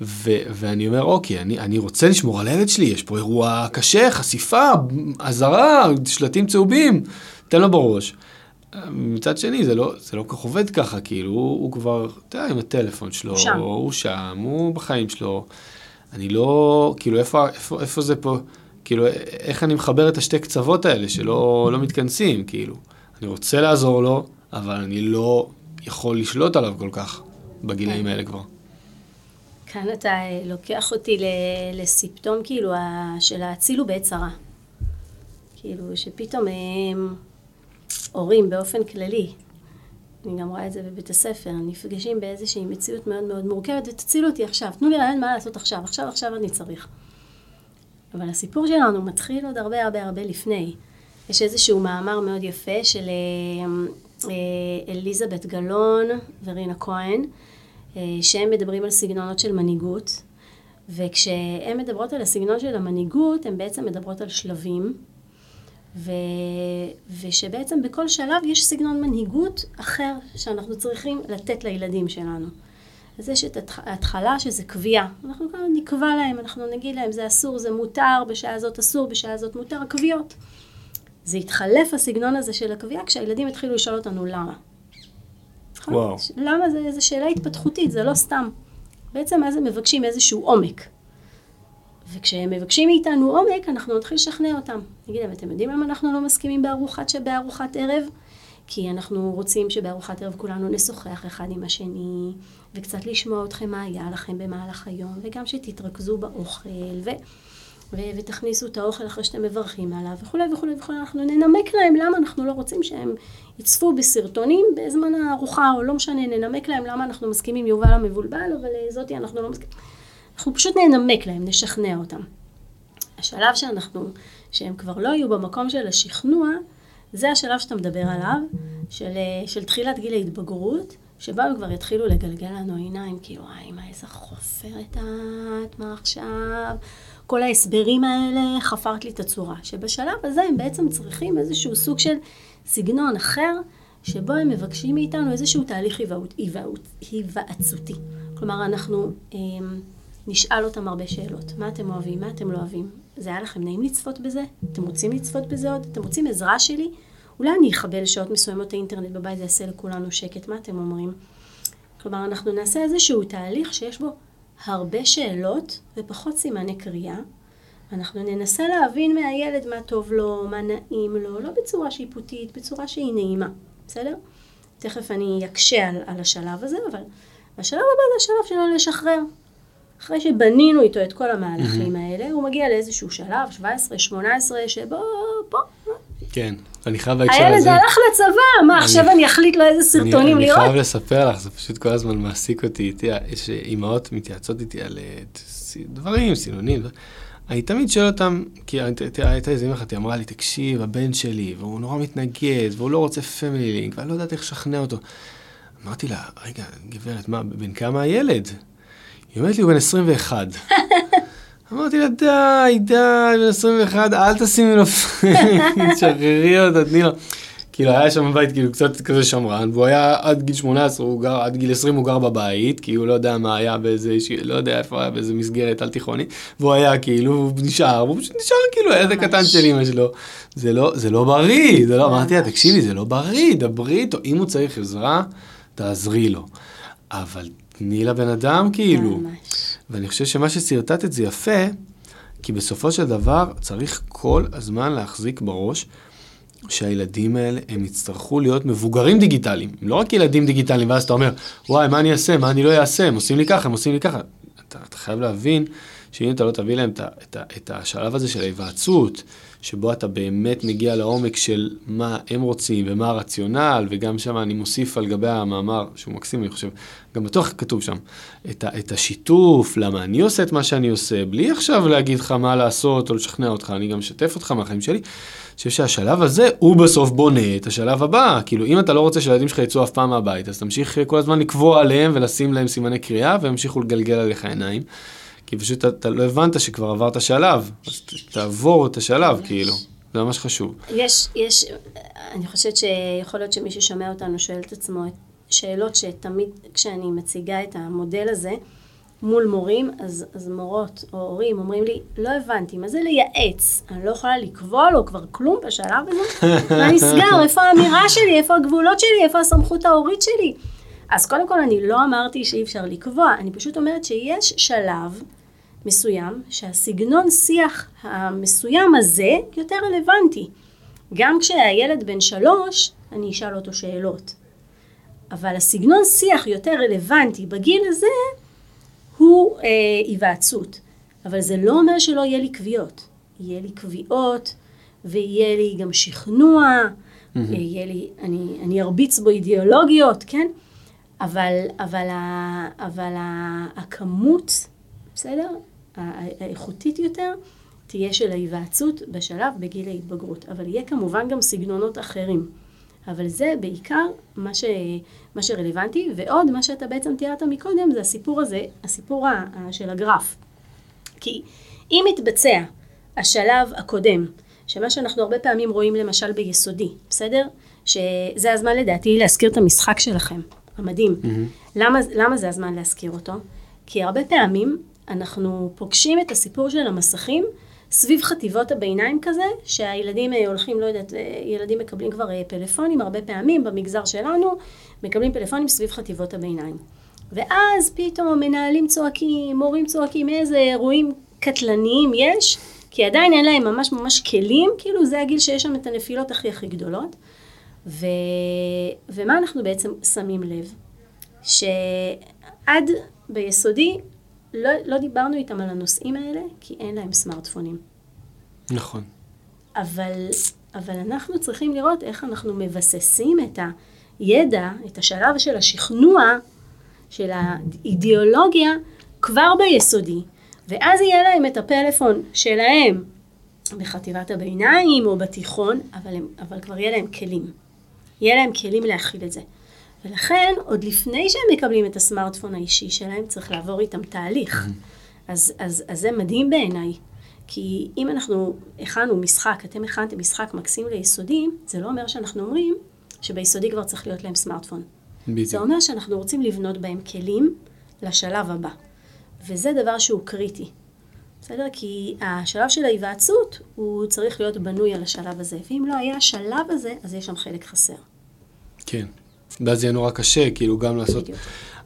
ו- ואני אומר, אוקיי, אני, אני רוצה לשמור על הילד שלי, יש פה אירוע קשה, חשיפה, אזהרה, שלטים צהובים, תן לו בראש. מצד שני, זה לא, זה לא כל כך עובד ככה, כאילו, הוא, הוא כבר, אתה יודע, עם הטלפון שלו, שם. הוא שם, הוא בחיים שלו. אני לא, כאילו, איפה, איפה, איפה זה פה, כאילו, איך אני מחבר את השתי קצוות האלה שלא לא מתכנסים, כאילו. אני רוצה לעזור לו, אבל אני לא יכול לשלוט עליו כל כך בגילאים האלה כבר. כאן אתה אה, לוקח אותי לסיפטום, כאילו, של האצילו בעת צרה. כאילו, שפתאום הם הורים באופן כללי, אני גם רואה את זה בבית הספר, נפגשים באיזושהי מציאות מאוד מאוד מורכבת, ותצילו אותי עכשיו, תנו לי רעיון מה לעשות עכשיו, עכשיו, עכשיו אני צריך. אבל הסיפור שלנו מתחיל עוד הרבה הרבה הרבה לפני. יש איזשהו מאמר מאוד יפה של אה, אה, אליזבת גלאון ורינה כהן, אה, שהם מדברים על סגנונות של מנהיגות, וכשהן מדברות על הסגנון של המנהיגות, הן בעצם מדברות על שלבים. ו... ושבעצם בכל שלב יש סגנון מנהיגות אחר שאנחנו צריכים לתת לילדים שלנו. אז יש את ההתחלה שזה קביעה. אנחנו כאן נקבע להם, אנחנו נגיד להם זה אסור, זה מותר, בשעה הזאת אסור, בשעה הזאת מותר, קביעות. זה התחלף הסגנון הזה של הקביעה כשהילדים התחילו לשאול אותנו למה. וואו. למה זה, איזו שאלה התפתחותית, זה לא סתם. בעצם אז הם מבקשים איזשהו עומק. וכשהם מבקשים מאיתנו עומק, אנחנו נתחיל לשכנע אותם. נגיד להם, אתם יודעים למה אנחנו לא מסכימים בארוחת, בארוחת ערב? כי אנחנו רוצים שבארוחת ערב כולנו נשוחח אחד עם השני, וקצת לשמוע אתכם מה היה לכם במהלך היום, וגם שתתרכזו באוכל, ו... ו- ותכניסו את האוכל אחרי שאתם מברכים עליו, וכולי וכולי וכולי. אנחנו ננמק להם למה אנחנו לא רוצים שהם יצפו בסרטונים בזמן הארוחה, או לא משנה, ננמק להם למה אנחנו מסכימים יובל המבולבל, אבל אה, זאתי אנחנו לא מסכימים. אנחנו פשוט ננמק להם, נשכנע אותם. השלב שאנחנו, שהם כבר לא יהיו במקום של השכנוע, זה השלב שאתה מדבר עליו, של, של תחילת גיל ההתבגרות, שבו הם כבר יתחילו לגלגל לנו עיניים, כאילו, וואי, מה איזה חופרת את, מה עכשיו? כל ההסברים האלה, חפרת לי את הצורה. שבשלב הזה הם בעצם צריכים איזשהו סוג של סגנון אחר, שבו הם מבקשים מאיתנו איזשהו תהליך היוועצותי. כלומר, אנחנו... נשאל אותם הרבה שאלות. מה אתם אוהבים? מה אתם לא אוהבים? זה היה לכם נעים לצפות בזה? אתם רוצים לצפות בזה עוד? אתם רוצים עזרה שלי? אולי אני אכבה לשעות מסוימות האינטרנט בבית, זה יעשה לכולנו שקט. מה אתם אומרים? כלומר, אנחנו נעשה איזשהו תהליך שיש בו הרבה שאלות ופחות סימני קריאה. אנחנו ננסה להבין מהילד מה טוב לו, מה נעים לו, לא בצורה שיפוטית, בצורה שהיא נעימה, בסדר? תכף אני אקשה על, על השלב הזה, אבל השלב הבא זה השלב שלנו לשחרר. אחרי שבנינו איתו את כל המהלכים mm-hmm. האלה, הוא מגיע לאיזשהו שלב, 17, 18, שבו, פה. כן, אני חייב בהקשר הזה. הילד הלך לצבא, מה, עכשיו אני אחליט לו איזה סרטונים אני, לראות? אני חייב לספר לך, זה פשוט כל הזמן מעסיק אותי. יש אימהות מתייעצות איתי על אה, דברים, סינונים. אני תמיד שואל אותם, כי הייתה איזה אמא אחת, היא אמרה לי, תקשיב, הבן שלי, והוא נורא מתנגד, והוא לא רוצה פמילי לינק, ואני לא יודעת איך לשכנע אותו. אמרתי לה, רגע, גברת, מה, בן כמה הילד? היא אומרת לי, הוא בן 21. אמרתי לה, די, די, בן 21, אל תשימי לו, תשחררי אותה, תני לו. כאילו, היה שם בבית כאילו קצת כזה שמרן, והוא היה עד גיל 18, הוא גר, עד גיל 20 הוא גר בבית, כי הוא לא יודע מה היה באיזה, לא יודע איפה היה, באיזה מסגרת על תיכונית, והוא היה כאילו, הוא נשאר, הוא פשוט נשאר כאילו הילד הקטן של אמא שלו. זה לא, זה לא בריא, זה לא, אמרתי לה, תקשיבי, זה לא בריא, דברי איתו, אם הוא צריך עזרה, תעזרי לו. אבל תני לבן אדם כאילו. ואני חושב שמה ששרטטת זה יפה, כי בסופו של דבר צריך כל הזמן להחזיק בראש שהילדים האלה, הם יצטרכו להיות מבוגרים דיגיטליים, לא רק ילדים דיגיטליים, ואז אתה אומר, וואי, מה אני אעשה, מה אני לא אעשה, הם עושים לי ככה, הם עושים לי ככה. אתה, אתה חייב להבין שאם אתה לא תביא להם את, את, את השלב הזה של ההיוועצות, שבו אתה באמת מגיע לעומק של מה הם רוצים ומה הרציונל, וגם שם אני מוסיף על גבי המאמר, שהוא מקסים, אני חושב, גם בטוח כתוב שם, את, ה, את השיתוף, למה אני עושה את מה שאני עושה, בלי עכשיו להגיד לך מה לעשות או לשכנע אותך, אני גם משתף אותך מהחיים שלי. אני חושב שהשלב הזה, הוא בסוף בונה את השלב הבא. כאילו, אם אתה לא רוצה שהילדים שלך יצאו אף פעם מהבית, אז תמשיך כל הזמן לקבוע עליהם ולשים להם סימני קריאה, וימשיכו לגלגל עליך עיניים. כי פשוט אתה, לא הבנת שכבר עברת שלב, אז תעבור את השלב, כאילו. זה ממש חשוב. יש, יש, אני חושבת שיכול להיות שמי ששומע אותנו שואל את עצמו שאלות שתמיד כשאני מציגה את המודל הזה מול מורים, אז, אז מורות או הורים אומרים לי, לא הבנתי, מה זה לייעץ? אני לא יכולה לקבוע לו כבר כלום בשלב הזה? מה נסגר? איפה האמירה שלי? איפה הגבולות שלי? איפה הסמכות ההורית שלי? אז קודם כל אני לא אמרתי שאי אפשר לקבוע, אני פשוט אומרת שיש שלב מסוים, שהסגנון שיח המסוים הזה יותר רלוונטי. גם כשהילד בן שלוש, אני אשאל אותו שאלות. אבל הסגנון שיח יותר רלוונטי בגיל הזה הוא אה, היוועצות. אבל זה לא אומר שלא יהיה לי קביעות. יהיה לי קביעות, ויהיה לי גם שכנוע, mm-hmm. יהיה לי, אני, אני ארביץ בו אידיאולוגיות, כן? אבל, אבל, ה, אבל ה, הכמות, בסדר? האיכותית יותר, תהיה של ההיוועצות בשלב בגיל ההתבגרות. אבל יהיה כמובן גם סגנונות אחרים. אבל זה בעיקר מה, ש, מה שרלוונטי, ועוד מה שאתה בעצם תיארת מקודם, זה הסיפור הזה, הסיפור ה, של הגרף. כי אם מתבצע השלב הקודם, שמה שאנחנו הרבה פעמים רואים למשל ביסודי, בסדר? שזה הזמן לדעתי להזכיר את המשחק שלכם, המדהים. Mm-hmm. למה, למה זה הזמן להזכיר אותו? כי הרבה פעמים אנחנו פוגשים את הסיפור של המסכים סביב חטיבות הביניים כזה, שהילדים אה, הולכים, לא יודעת, אה, ילדים מקבלים כבר אה, פלאפונים הרבה פעמים במגזר שלנו, מקבלים פלאפונים סביב חטיבות הביניים. ואז פתאום מנהלים צועקים, מורים צועקים, איזה אירועים קטלניים יש, כי עדיין אין להם ממש ממש כלים, כאילו זה הגיל שיש שם את הנפילות הכי הכי גדולות. ו... ומה אנחנו בעצם שמים לב? שעד ביסודי לא, לא דיברנו איתם על הנושאים האלה, כי אין להם סמארטפונים. נכון. אבל, אבל אנחנו צריכים לראות איך אנחנו מבססים את הידע, את השלב של השכנוע, של האידיאולוגיה, כבר ביסודי. ואז יהיה להם את הפלאפון שלהם בחטיבת הביניים או בתיכון, אבל, הם, אבל כבר יהיה להם כלים. יהיה להם כלים להכיל את זה. ולכן, עוד לפני שהם מקבלים את הסמארטפון האישי שלהם, צריך לעבור איתם תהליך. אז, אז, אז זה מדהים בעיניי. כי אם אנחנו הכנו משחק, אתם הכנתם משחק מקסים ליסודי, זה לא אומר שאנחנו אומרים שביסודי כבר צריך להיות להם סמארטפון. בדיוק. זה אומר שאנחנו רוצים לבנות בהם כלים לשלב הבא. וזה דבר שהוא קריטי. בסדר? כי השלב של ההיוועצות, הוא צריך להיות בנוי על השלב הזה. ואם לא היה השלב הזה, אז יש שם חלק חסר. כן. ואז יהיה נורא קשה, כאילו גם לעשות... בדיוק.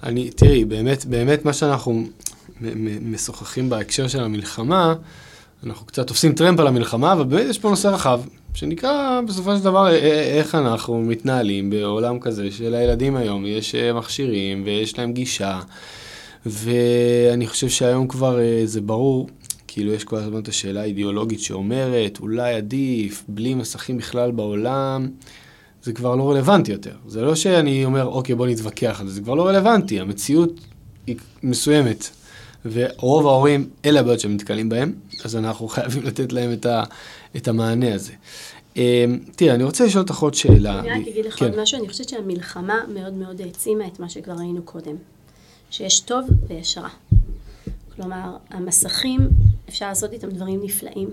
אני, תראי, באמת, באמת מה שאנחנו משוחחים בהקשר של המלחמה, אנחנו קצת תופסים טרמפ על המלחמה, אבל באמת יש פה נושא רחב, שנקרא בסופו של דבר איך אנחנו מתנהלים בעולם כזה של הילדים היום, יש אה, מכשירים ויש להם גישה, ואני חושב שהיום כבר אה, זה ברור, כאילו יש כל הזמן את השאלה האידיאולוגית שאומרת, אולי עדיף, בלי מסכים בכלל בעולם. זה כבר לא רלוונטי יותר. זה לא שאני אומר, אוקיי, בוא נתווכח על זה, זה כבר לא רלוונטי, המציאות היא מסוימת. ורוב ההורים, אלה הבעיות שהם נתקלים בהם, אז אנחנו חייבים לתת להם את, ה, את המענה הזה. אמ, תראה, אני רוצה לשאול אותך עוד שאלה. אני רק אגיד לך כן. עוד משהו, אני חושבת שהמלחמה מאוד מאוד העצימה את מה שכבר ראינו קודם. שיש טוב ויש רע. כלומר, המסכים, אפשר לעשות איתם דברים נפלאים.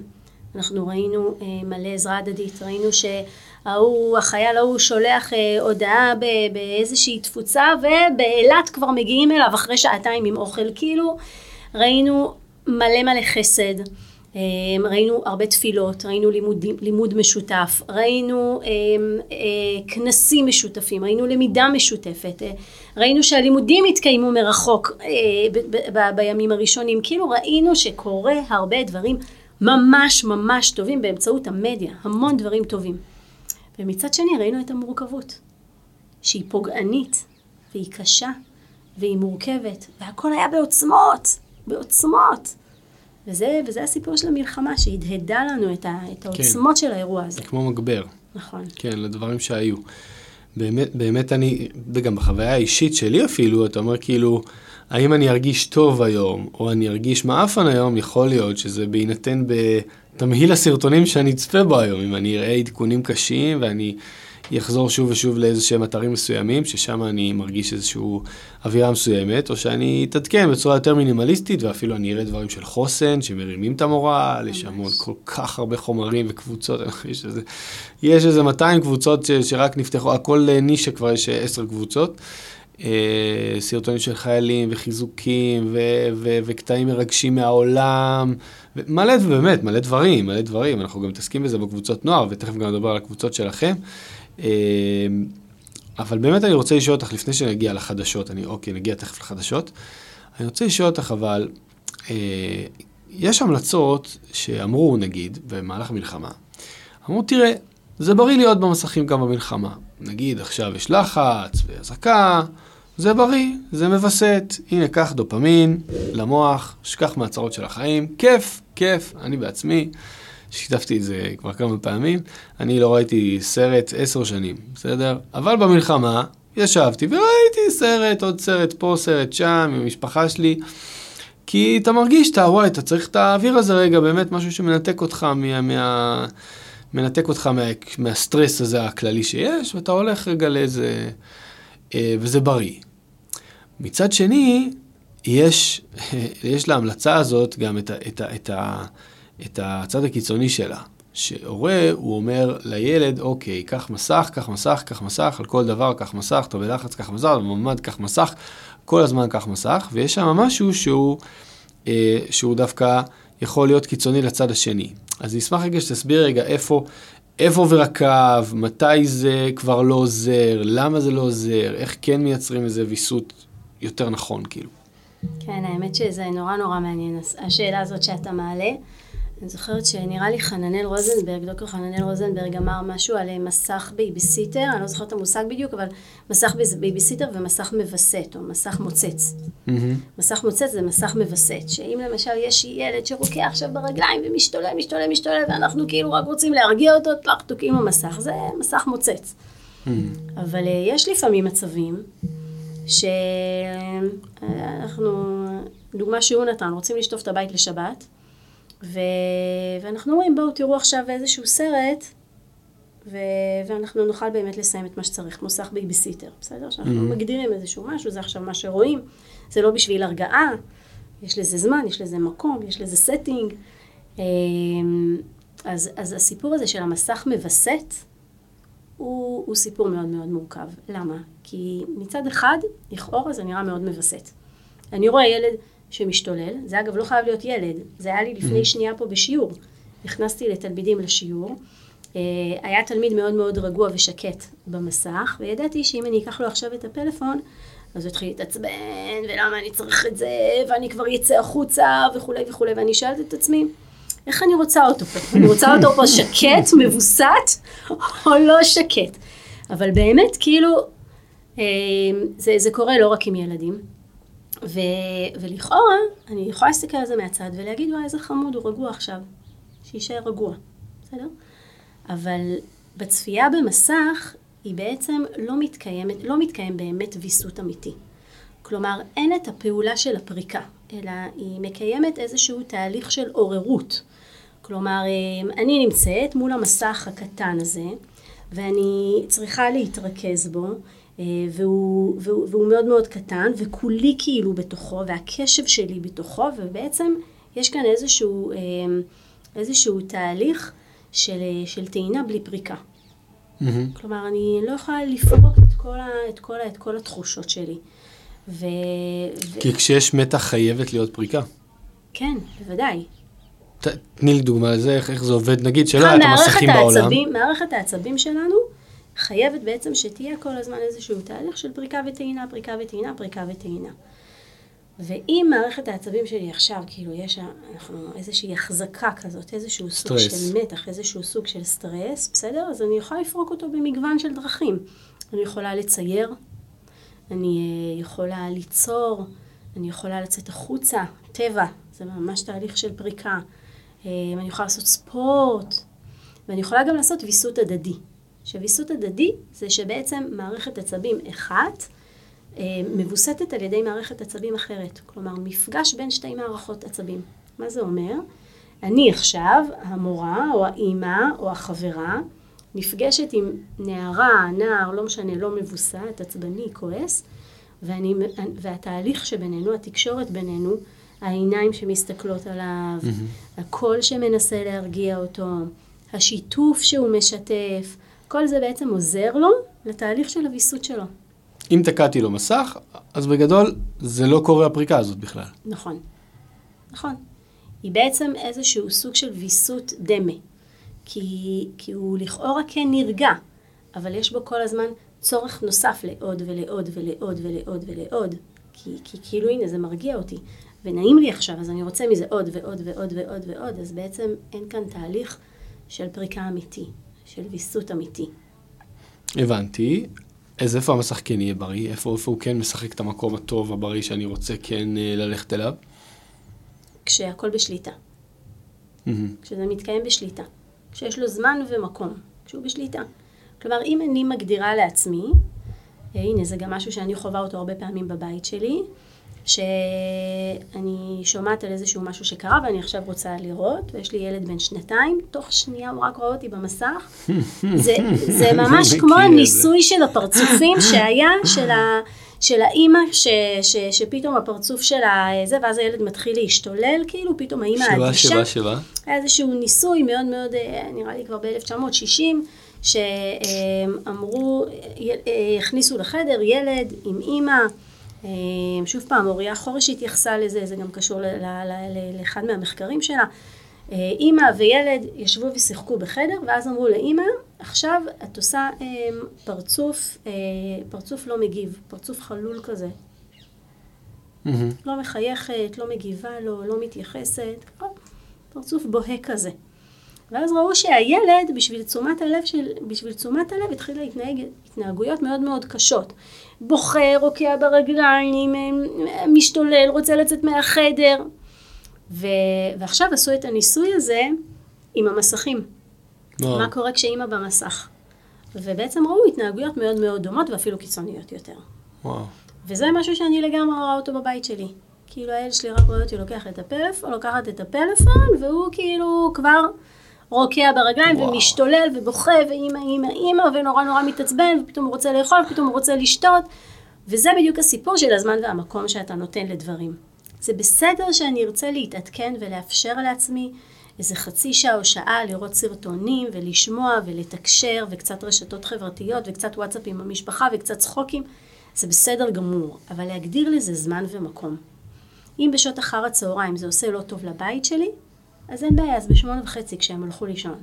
אנחנו ראינו אה, מלא עזרה הדדית, ראינו שההוא, החייל ההוא שולח אה, הודעה באיזושהי תפוצה ובאילת כבר מגיעים אליו אחרי שעתיים עם אוכל, כאילו ראינו מלא מלא חסד, אה, ראינו הרבה תפילות, ראינו לימוד, לימוד משותף, ראינו אה, אה, כנסים משותפים, ראינו למידה משותפת, אה, ראינו שהלימודים התקיימו מרחוק אה, ב, ב, ב, בימים הראשונים, כאילו ראינו שקורה הרבה דברים ממש ממש טובים באמצעות המדיה, המון דברים טובים. ומצד שני ראינו את המורכבות, שהיא פוגענית, והיא קשה, והיא מורכבת, והכל היה בעוצמות, בעוצמות. וזה, וזה הסיפור של המלחמה, שהדהדה לנו את, ה, את העוצמות כן. של האירוע הזה. כמו מגבר. נכון. כן, לדברים שהיו. באמת, באמת אני, וגם בחוויה האישית שלי אפילו, אתה אומר כאילו, האם אני ארגיש טוב היום, או אני ארגיש מעפן היום, יכול להיות שזה בהינתן בתמהיל הסרטונים שאני אצפה בו היום, אם אני אראה עדכונים קשים ואני אחזור שוב ושוב לאיזה שהם אתרים מסוימים, ששם אני מרגיש איזושהי אווירה מסוימת, או שאני אתעדכן בצורה יותר מינימליסטית, ואפילו אני אראה דברים של חוסן, שמרימים את המורל, יש עוד כל כך הרבה חומרים וקבוצות, יש איזה, יש איזה 200 קבוצות ש, שרק נפתחו, הכל נישה כבר יש 10 קבוצות. אה, סרטונים של חיילים וחיזוקים ו- ו- וקטעים מרגשים מהעולם, מלא, באמת, מלא דברים, מלא דברים, אנחנו גם מתעסקים בזה בקבוצות נוער, ותכף גם נדבר על הקבוצות שלכם. אה, אבל באמת אני רוצה לשאול אותך, לפני שנגיע לחדשות, אני, אוקיי, נגיע תכף לחדשות, אני רוצה לשאול אותך אבל, אה, יש המלצות שאמרו, נגיד, במהלך מלחמה, אמרו, תראה, זה בריא להיות במסכים גם במלחמה. נגיד, עכשיו יש לחץ ואזעקה, זה בריא, זה מווסת. הנה, קח דופמין למוח, שכח מהצרות של החיים, כיף, כיף, אני בעצמי. שיתפתי את זה כבר כמה פעמים, אני לא ראיתי סרט עשר שנים, בסדר? אבל במלחמה ישבתי וראיתי סרט, עוד סרט פה, סרט שם, עם המשפחה שלי. כי אתה מרגיש, אתה, וואי, אתה צריך את האוויר הזה רגע, באמת משהו שמנתק אותך מה... מה מנתק אותך מה, מהסטרס הזה הכללי שיש, ואתה הולך רגע לאיזה... אה, וזה בריא. מצד שני, יש, יש להמלצה הזאת גם את, ה, את, ה, את, ה, את הצד הקיצוני שלה. שהורה, הוא אומר לילד, אוקיי, קח מסך, קח מסך, קח מסך, על כל דבר קח מסך, אתה בלחץ, קח מסך, בממ"ד קח מסך, כל הזמן קח מסך, ויש שם משהו שהוא, אה, שהוא דווקא יכול להיות קיצוני לצד השני. אז אני אשמח רגע שתסביר רגע איפה, איפה עובר הקו, מתי זה כבר לא עוזר, למה זה לא עוזר, איך כן מייצרים איזה ויסות יותר נכון, כאילו. כן, האמת שזה נורא נורא מעניין, השאלה הזאת שאתה מעלה. אני זוכרת שנראה לי חננאל רוזנברג, דוקטור חננאל רוזנברג אמר משהו על אה, מסך בייביסיטר, אני לא זוכרת את המושג בדיוק, אבל מסך בייביסיטר ומסך מווסת, או מסך מוצץ. Mm-hmm. מסך מוצץ זה מסך מווסת, שאם למשל יש ילד שרוקע עכשיו ברגליים ומשתולל, משתולל, משתולל, ואנחנו כאילו רק רוצים להרגיע אותו, טראח, תוקעים במסך, זה מסך מוצץ. Mm-hmm. אבל אה, יש לפעמים מצבים שאנחנו, דוגמה שהוא נתן, רוצים לשטוף את הבית לשבת, ו... ואנחנו אומרים, בואו תראו עכשיו איזשהו סרט, ו... ואנחנו נוכל באמת לסיים את מה שצריך, מסך בייביסיטר, בסדר? שאנחנו mm-hmm. מגדירים איזשהו משהו, זה עכשיו מה שרואים, זה לא בשביל הרגעה, יש לזה זמן, יש לזה מקום, יש לזה setting. אמ, אז, אז הסיפור הזה של המסך מווסת, הוא, הוא סיפור מאוד מאוד מורכב. למה? כי מצד אחד, לכאורה זה נראה מאוד מווסת. אני רואה ילד שמשתולל, זה אגב לא חייב להיות ילד, זה היה לי לפני mm-hmm. שנייה פה בשיעור. נכנסתי לתלמידים לשיעור, אה, היה תלמיד מאוד מאוד רגוע ושקט במסך, וידעתי שאם אני אקח לו עכשיו את הפלאפון, אז הוא יתחיל להתעצבן, ולמה אני צריך את זה, ואני כבר אצא החוצה, וכולי וכולי, ואני שואלת את עצמי, איך אני רוצה אותו פה? אני רוצה אותו פה שקט, מבוסת, או לא שקט? אבל באמת, כאילו, זה, זה קורה לא רק עם ילדים. ו, ולכאורה, אני יכולה להסתכל על זה מהצד ולהגיד, וואי, איזה חמוד, הוא רגוע עכשיו. שיישאר רגוע, בסדר? אבל בצפייה במסך, היא בעצם לא מתקיימת, לא מתקיים באמת ויסות אמיתי. כלומר, אין את הפעולה של הפריקה, אלא היא מקיימת איזשהו תהליך של עוררות. כלומר, אני נמצאת מול המסך הקטן הזה, ואני צריכה להתרכז בו, והוא, והוא, והוא מאוד מאוד קטן, וכולי כאילו בתוכו, והקשב שלי בתוכו, ובעצם יש כאן איזשהו, אה, איזשהו תהליך של, של טעינה בלי פריקה. Mm-hmm. כלומר, אני לא יכולה לפרוק את כל, ה, את כל, ה, את כל התחושות שלי. ו... כי ו... כשיש מתח חייבת להיות פריקה. כן, בוודאי. תני לי דוגמה לזה, איך, איך זה עובד, נגיד שלא היה את המסכים בעולם. מערכת העצבים שלנו חייבת בעצם שתהיה כל הזמן איזשהו תהליך של פריקה וטעינה, פריקה וטעינה, פריקה וטעינה. ואם מערכת העצבים שלי עכשיו, כאילו יש אנחנו, איזושהי החזקה כזאת, איזשהו סטרס. סוג של מתח, איזשהו סוג של סטרס, בסדר? אז אני יכולה לפרוק אותו במגוון של דרכים. אני יכולה לצייר, אני אה, יכולה ליצור, אני יכולה לצאת החוצה, טבע, זה ממש תהליך של פריקה. אה, אני יכולה לעשות ספורט, ואני יכולה גם לעשות ויסות הדדי. שוויסות הדדי זה שבעצם מערכת עצבים אחת אה, מבוסתת על ידי מערכת עצבים אחרת. כלומר, מפגש בין שתי מערכות עצבים. מה זה אומר? אני עכשיו, המורה או האימא או החברה, נפגשת עם נערה, נער, לא משנה, לא מבוסת, עצבני, כועס, ואני, והתהליך שבינינו, התקשורת בינינו, העיניים שמסתכלות עליו, mm-hmm. הקול שמנסה להרגיע אותו, השיתוף שהוא משתף, כל זה בעצם עוזר לו לתהליך של הוויסות שלו. אם תקעתי לו מסך, אז בגדול זה לא קורה הפריקה הזאת בכלל. נכון, נכון. היא בעצם איזשהו סוג של ויסות דמה. כי, כי הוא לכאורה כן נרגע, אבל יש בו כל הזמן צורך נוסף לעוד ולעוד ולעוד ולעוד ולעוד. כי, כי כאילו הנה זה מרגיע אותי. ונעים לי עכשיו, אז אני רוצה מזה עוד ועוד ועוד ועוד ועוד, אז בעצם אין כאן תהליך של פריקה אמיתי, של ויסות אמיתי. הבנתי. אז איפה המסך כן יהיה בריא? איפה, איפה הוא כן משחק את המקום הטוב, הבריא, שאני רוצה כן אה, ללכת אליו? כשהכול בשליטה, מהמם. כשזה מתקיים בשליטה, כשיש לו זמן ומקום, כשהוא בשליטה. כלומר, אם אני מגדירה לעצמי, אה, הנה, זה גם משהו שאני חווה אותו הרבה פעמים בבית שלי, שאני שומעת על איזשהו משהו שקרה ואני עכשיו רוצה לראות, ויש לי ילד בן שנתיים, תוך שנייה הוא רק רואה אותי במסך. זה, זה ממש כמו. הניסוי של הפרצופים שהיה, של, ה, של האימא, ש, ש, שפתאום הפרצוף שלה זה, ואז הילד מתחיל להשתולל, כאילו פתאום האימא שבע, אדישה. שבע, שבע. היה איזשהו ניסוי מאוד מאוד, אה, נראה לי כבר ב-1960, שאמרו, אה, הכניסו לחדר ילד עם אימא, שוב פעם, אוריה חורש התייחסה לזה, זה גם קשור לאחד מהמחקרים שלה. אה, אימא וילד ישבו ושיחקו בחדר, ואז אמרו לאימא, עכשיו את עושה אה, פרצוף, אה, פרצוף לא מגיב, פרצוף חלול כזה, מהמם. לא מחייכת, לא מגיבה לו, לא מתייחסת, פרצוף בוהה כזה. ואז ראו שהילד, בשביל תשומת הלב, של, בשביל תשומת הלב, התחיל להתנהג התנהגויות מאוד מאוד קשות. בוכה, רוקע ברגליים, משתולל, רוצה לצאת מהחדר. ו, ועכשיו עשו את הניסוי הזה עם המסכים. וואו. מה קורה כשאימא במסך. ובעצם ראו התנהגויות מאוד מאוד דומות ואפילו קיצוניות יותר. וואו. וזה משהו שאני לגמרי רואה אותו בבית שלי. כאילו הילד שלי רק רואה אותי לוקח את הפלאפון, לוקחת את הפלאפון, והוא כאילו כבר רוקע ברגליים וואו. ומשתולל ובוכה, ואימא, אימא, אימא, ונורא נורא מתעצבן, ופתאום הוא רוצה לאכול, ופתאום הוא רוצה לשתות. וזה בדיוק הסיפור של הזמן והמקום שאתה נותן לדברים. זה בסדר שאני ארצה להתעדכן ולאפשר לעצמי איזה חצי שעה או שעה לראות סרטונים ולשמוע ולתקשר וקצת רשתות חברתיות וקצת וואטסאפ עם המשפחה וקצת צחוקים. זה בסדר גמור, אבל להגדיר לזה זמן ומקום. אם בשעות אחר הצהריים זה עושה לא טוב לבית שלי, אז אין בעיה, אז בשמונה וחצי כשהם הלכו לישון.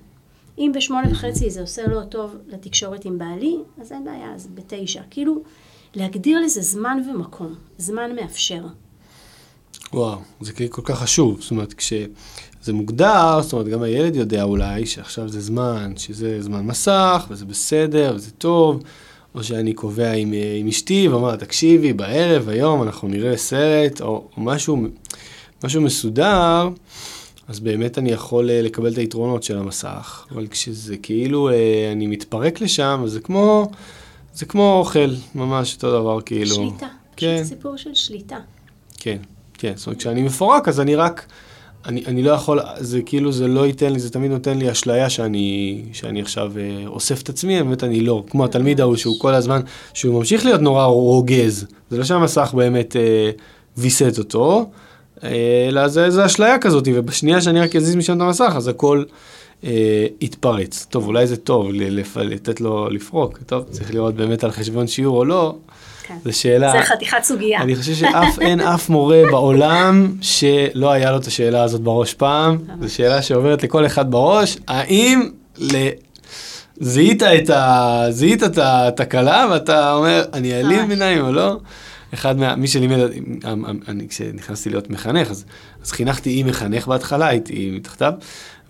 אם בשמונה וחצי זה עושה לא טוב לתקשורת עם בעלי, אז אין בעיה, אז בתשע. כאילו, להגדיר לזה זמן ומקום, זמן מאפשר. וואו, זה כאילו כל כך חשוב. זאת אומרת, כשזה מוגדר, זאת אומרת, גם הילד יודע אולי שעכשיו זה זמן, שזה זמן מסך, וזה בסדר, וזה טוב, או שאני קובע עם, אה, עם אשתי, ואומר, תקשיבי, בערב, היום אנחנו נראה סרט, או, או משהו, משהו מסודר, אז באמת אני יכול אה, לקבל את היתרונות של המסך. אבל כשזה כאילו, אה, אני מתפרק לשם, אז זה כמו, זה כמו אוכל, ממש אותו דבר, כאילו. שליטה. כן. פשוט סיפור של שליטה. כן, כן, זאת אומרת, כשאני מפורק, אז אני רק, אני, אני לא יכול, זה כאילו, זה לא ייתן לי, זה תמיד נותן לי אשליה שאני, שאני עכשיו אה, אוסף את עצמי, באמת אני לא, כמו התלמיד ההוא שהוא כל הזמן, שהוא ממשיך להיות נורא רוגז, זה לא שהמסך באמת אה, ויסת אותו, אלא זה, זה אשליה כזאת, ובשנייה שאני רק אזיז משם את המסך, אז הכל אה, יתפרץ. טוב, אולי זה טוב לפ- לתת לו לפרוק, טוב, צריך לראות באמת על חשבון שיעור או לא, כן. זו שאלה. זה חתיכת סוגיה. אני חושב שאף אין אף מורה בעולם שלא היה לו את השאלה הזאת בראש פעם. זו שאלה שעוברת לכל אחד בראש. האם ל... זיהית את ה... זיהית את התקלה ואתה אומר, אני אעלים ממש. עיניים או לא? אחד מה... מי שלימד, אני כשנכנסתי להיות מחנך, אז, אז חינכתי עם מחנך בהתחלה, הייתי מתחתיו,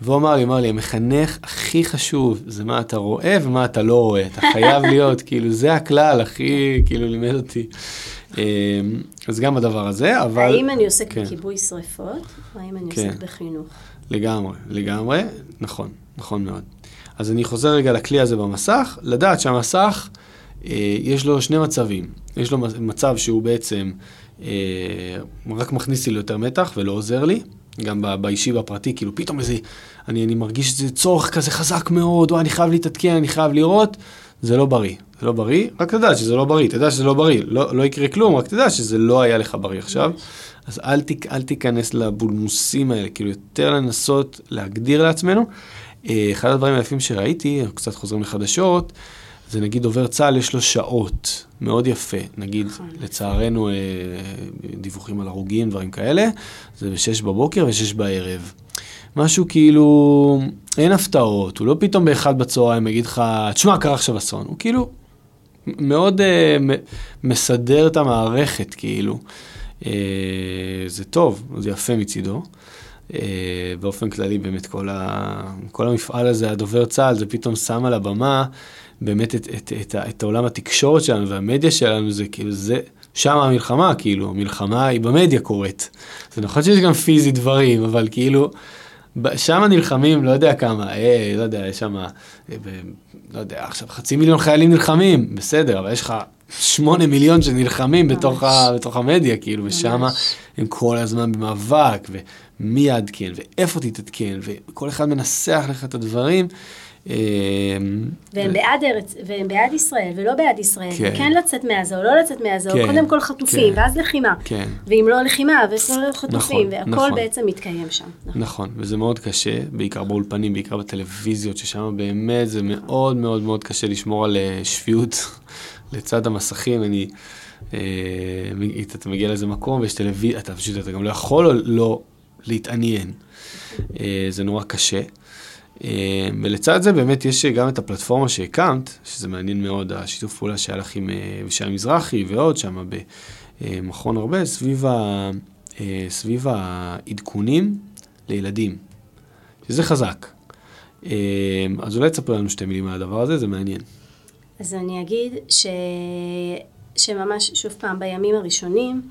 והוא אמר לי, אמר לי, המחנך הכי חשוב זה מה אתה רואה ומה אתה לא רואה. אתה חייב להיות, כאילו, זה הכלל הכי, כאילו, לימד אותי. אה, אז גם הדבר הזה, אבל... האם אני עוסק כן. בכיבוי שריפות, או האם אני כן. עוסק בחינוך? לגמרי, לגמרי, נכון, נכון מאוד. אז אני חוזר רגע לכלי הזה במסך, לדעת שהמסך, יש לו שני מצבים. יש לו מצב שהוא בעצם אה, רק מכניס לי ליותר מתח ולא עוזר לי, גם באישי והפרטי, כאילו פתאום איזה, אני, אני מרגיש איזה צורך כזה חזק מאוד, או אני חייב להתעדכן, אני חייב לראות, זה לא בריא. זה לא בריא, רק תדע שזה לא בריא, תדע שזה לא בריא, לא, לא יקרה כלום, רק תדע שזה לא היה לך בריא עכשיו. אז אל, תיק, אל תיכנס לבולמוסים האלה, כאילו יותר לנסות להגדיר לעצמנו. אה, אחד הדברים היפים שראיתי, קצת חוזרים לחדשות, זה נגיד דובר צה"ל יש לו שעות, מאוד יפה. נגיד, נכון. לצערנו, אה, דיווחים על הרוגים, דברים כאלה, זה ב-6 בבוקר ו-6 בערב. משהו כאילו, אין הפתעות, הוא לא פתאום באחד בצהריים יגיד לך, תשמע, קרה עכשיו אסון, הוא כאילו מאוד uh, מסדר את המערכת, כאילו. אה, זה טוב, זה יפה מצידו. אה, באופן כללי, באמת, כל, ה, כל המפעל הזה, הדובר צה"ל, זה פתאום שם על הבמה באמת את, את, את, את, העולם התקשורת שלנו והמדיה שלנו, זה כאילו, זה, שם המלחמה, כאילו, המלחמה היא במדיה קורית. זה נכון שיש גם פיזי דברים, אבל כאילו, שם נלחמים, לא יודע כמה, אה, לא יודע, יש שם, אה, לא יודע, עכשיו חצי מיליון חיילים נלחמים, בסדר, אבל יש לך שמונה מיליון שנלחמים בתוך, ה, בתוך המדיה, כאילו, ושם הם כל הזמן במאבק, ומי יעדכן, ואיפה תתעדכן, וכל אחד מנסח לך את הדברים. אמ, והם בעד ארץ, והם בעד ישראל, ולא בעד ישראל, כן, כן לצאת מעזה או לא לצאת מעזה, כן, או קודם כל חטופים, כן, ואז לחימה, כן. ואם לא לחימה, וכל לא חטופים, נכון, והכל נכון. בעצם מתקיים שם. נכון. נכון, וזה מאוד קשה, בעיקר באולפנים, בעיקר בטלוויזיות, ששם באמת זה מאוד מאוד מאוד קשה לשמור על אה, שפיות לצד המסכים, אני, אה, אתה מגיע לאיזה מקום ויש טלוויזיה, אתה פשוט, אתה גם לא יכול לא להתעניין, אה, זה נורא קשה. אה, ולצד זה באמת יש גם את הפלטפורמה שהקמת, שזה מעניין מאוד, השיתוף פעולה שהיה לך עם אה, מזרחי ועוד שם במכון הרבה, סביב, ה, אה, סביב העדכונים לילדים, שזה חזק. אז אולי תספר לנו שתי מילים על הדבר הזה, זה מעניין. אז אני אגיד ש... שממש, שוב פעם, בימים הראשונים,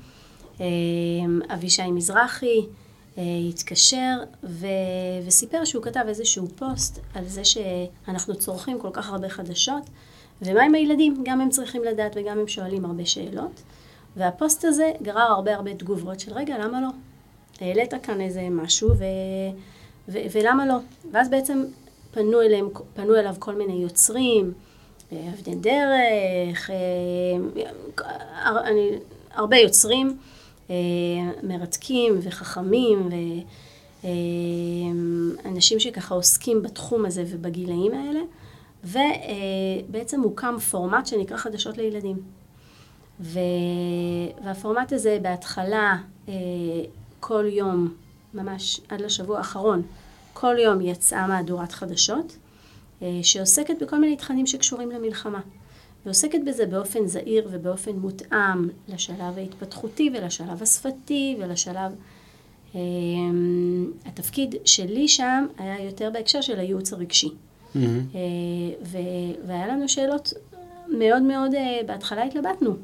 אבישי מזרחי, אה, התקשר ו... וסיפר שהוא כתב איזשהו פוסט על זה שאנחנו צורכים כל כך הרבה חדשות, ומה עם הילדים? גם הם צריכים לדעת וגם הם שואלים הרבה שאלות. והפוסט הזה גרר הרבה הרבה תגובות של רגע, למה לא? העלית כאן איזה משהו ו... ו... ולמה לא? ואז בעצם פנו, אליהם, פנו אליו כל מיני יוצרים, אה, אבני דרך, אה, אני, הרבה יוצרים. אה, מרתקים וחכמים ואנשים שככה עוסקים בתחום הזה ובגילאים האלה, ובעצם הוקם פורמט שנקרא חדשות לילדים. ו... והפורמט הזה בהתחלה אה, כל יום, ממש עד לשבוע האחרון, כל יום יצאה מהדורת חדשות אה, שעוסקת בכל מיני תכנים שקשורים למלחמה. ועוסקת בזה באופן זהיר ובאופן מותאם לשלב ההתפתחותי ולשלב השפתי ולשלב... Um, התפקיד שלי שם היה יותר בהקשר של הייעוץ הרגשי. Mm-hmm. Uh, ו- והיה לנו שאלות מאוד מאוד, uh, בהתחלה התלבטנו.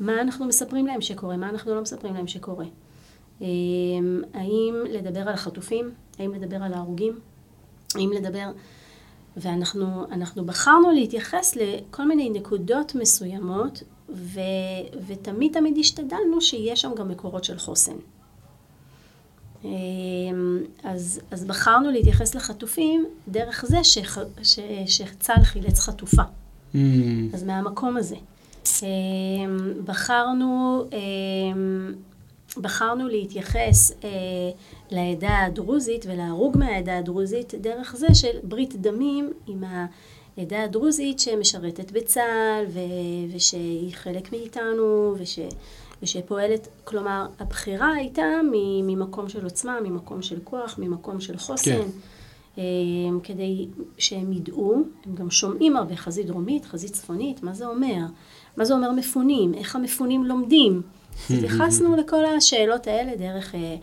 מה אנחנו מספרים להם שקורה, מה אנחנו לא מספרים להם שקורה. Um, האם לדבר על החטופים, האם לדבר על ההרוגים, האם לדבר ואנחנו בחרנו להתייחס לכל מיני נקודות מסוימות, ו, ותמיד תמיד השתדלנו שיש שם גם מקורות של חוסן. אמ, אז, אז בחרנו להתייחס לחטופים דרך זה שח, ש, שצה"ל חילץ חטופה. Mm. אז מהמקום הזה. אמ, בחרנו אמ, בחרנו להתייחס אה, לעדה הדרוזית ולהרוג מהעדה הדרוזית דרך זה של ברית דמים עם העדה הדרוזית שמשרתת בצה"ל ו- ושהיא חלק מאיתנו וש- ושפועלת, כלומר הבחירה הייתה ממקום של עוצמה, ממקום של כוח, ממקום של חוסן. כן. אה, כדי שהם ידעו, הם גם שומעים הרבה חזית דרומית, חזית צפונית, מה זה אומר? מה זה אומר מפונים? איך המפונים לומדים? התייחסנו לכל השאלות האלה דרך אה,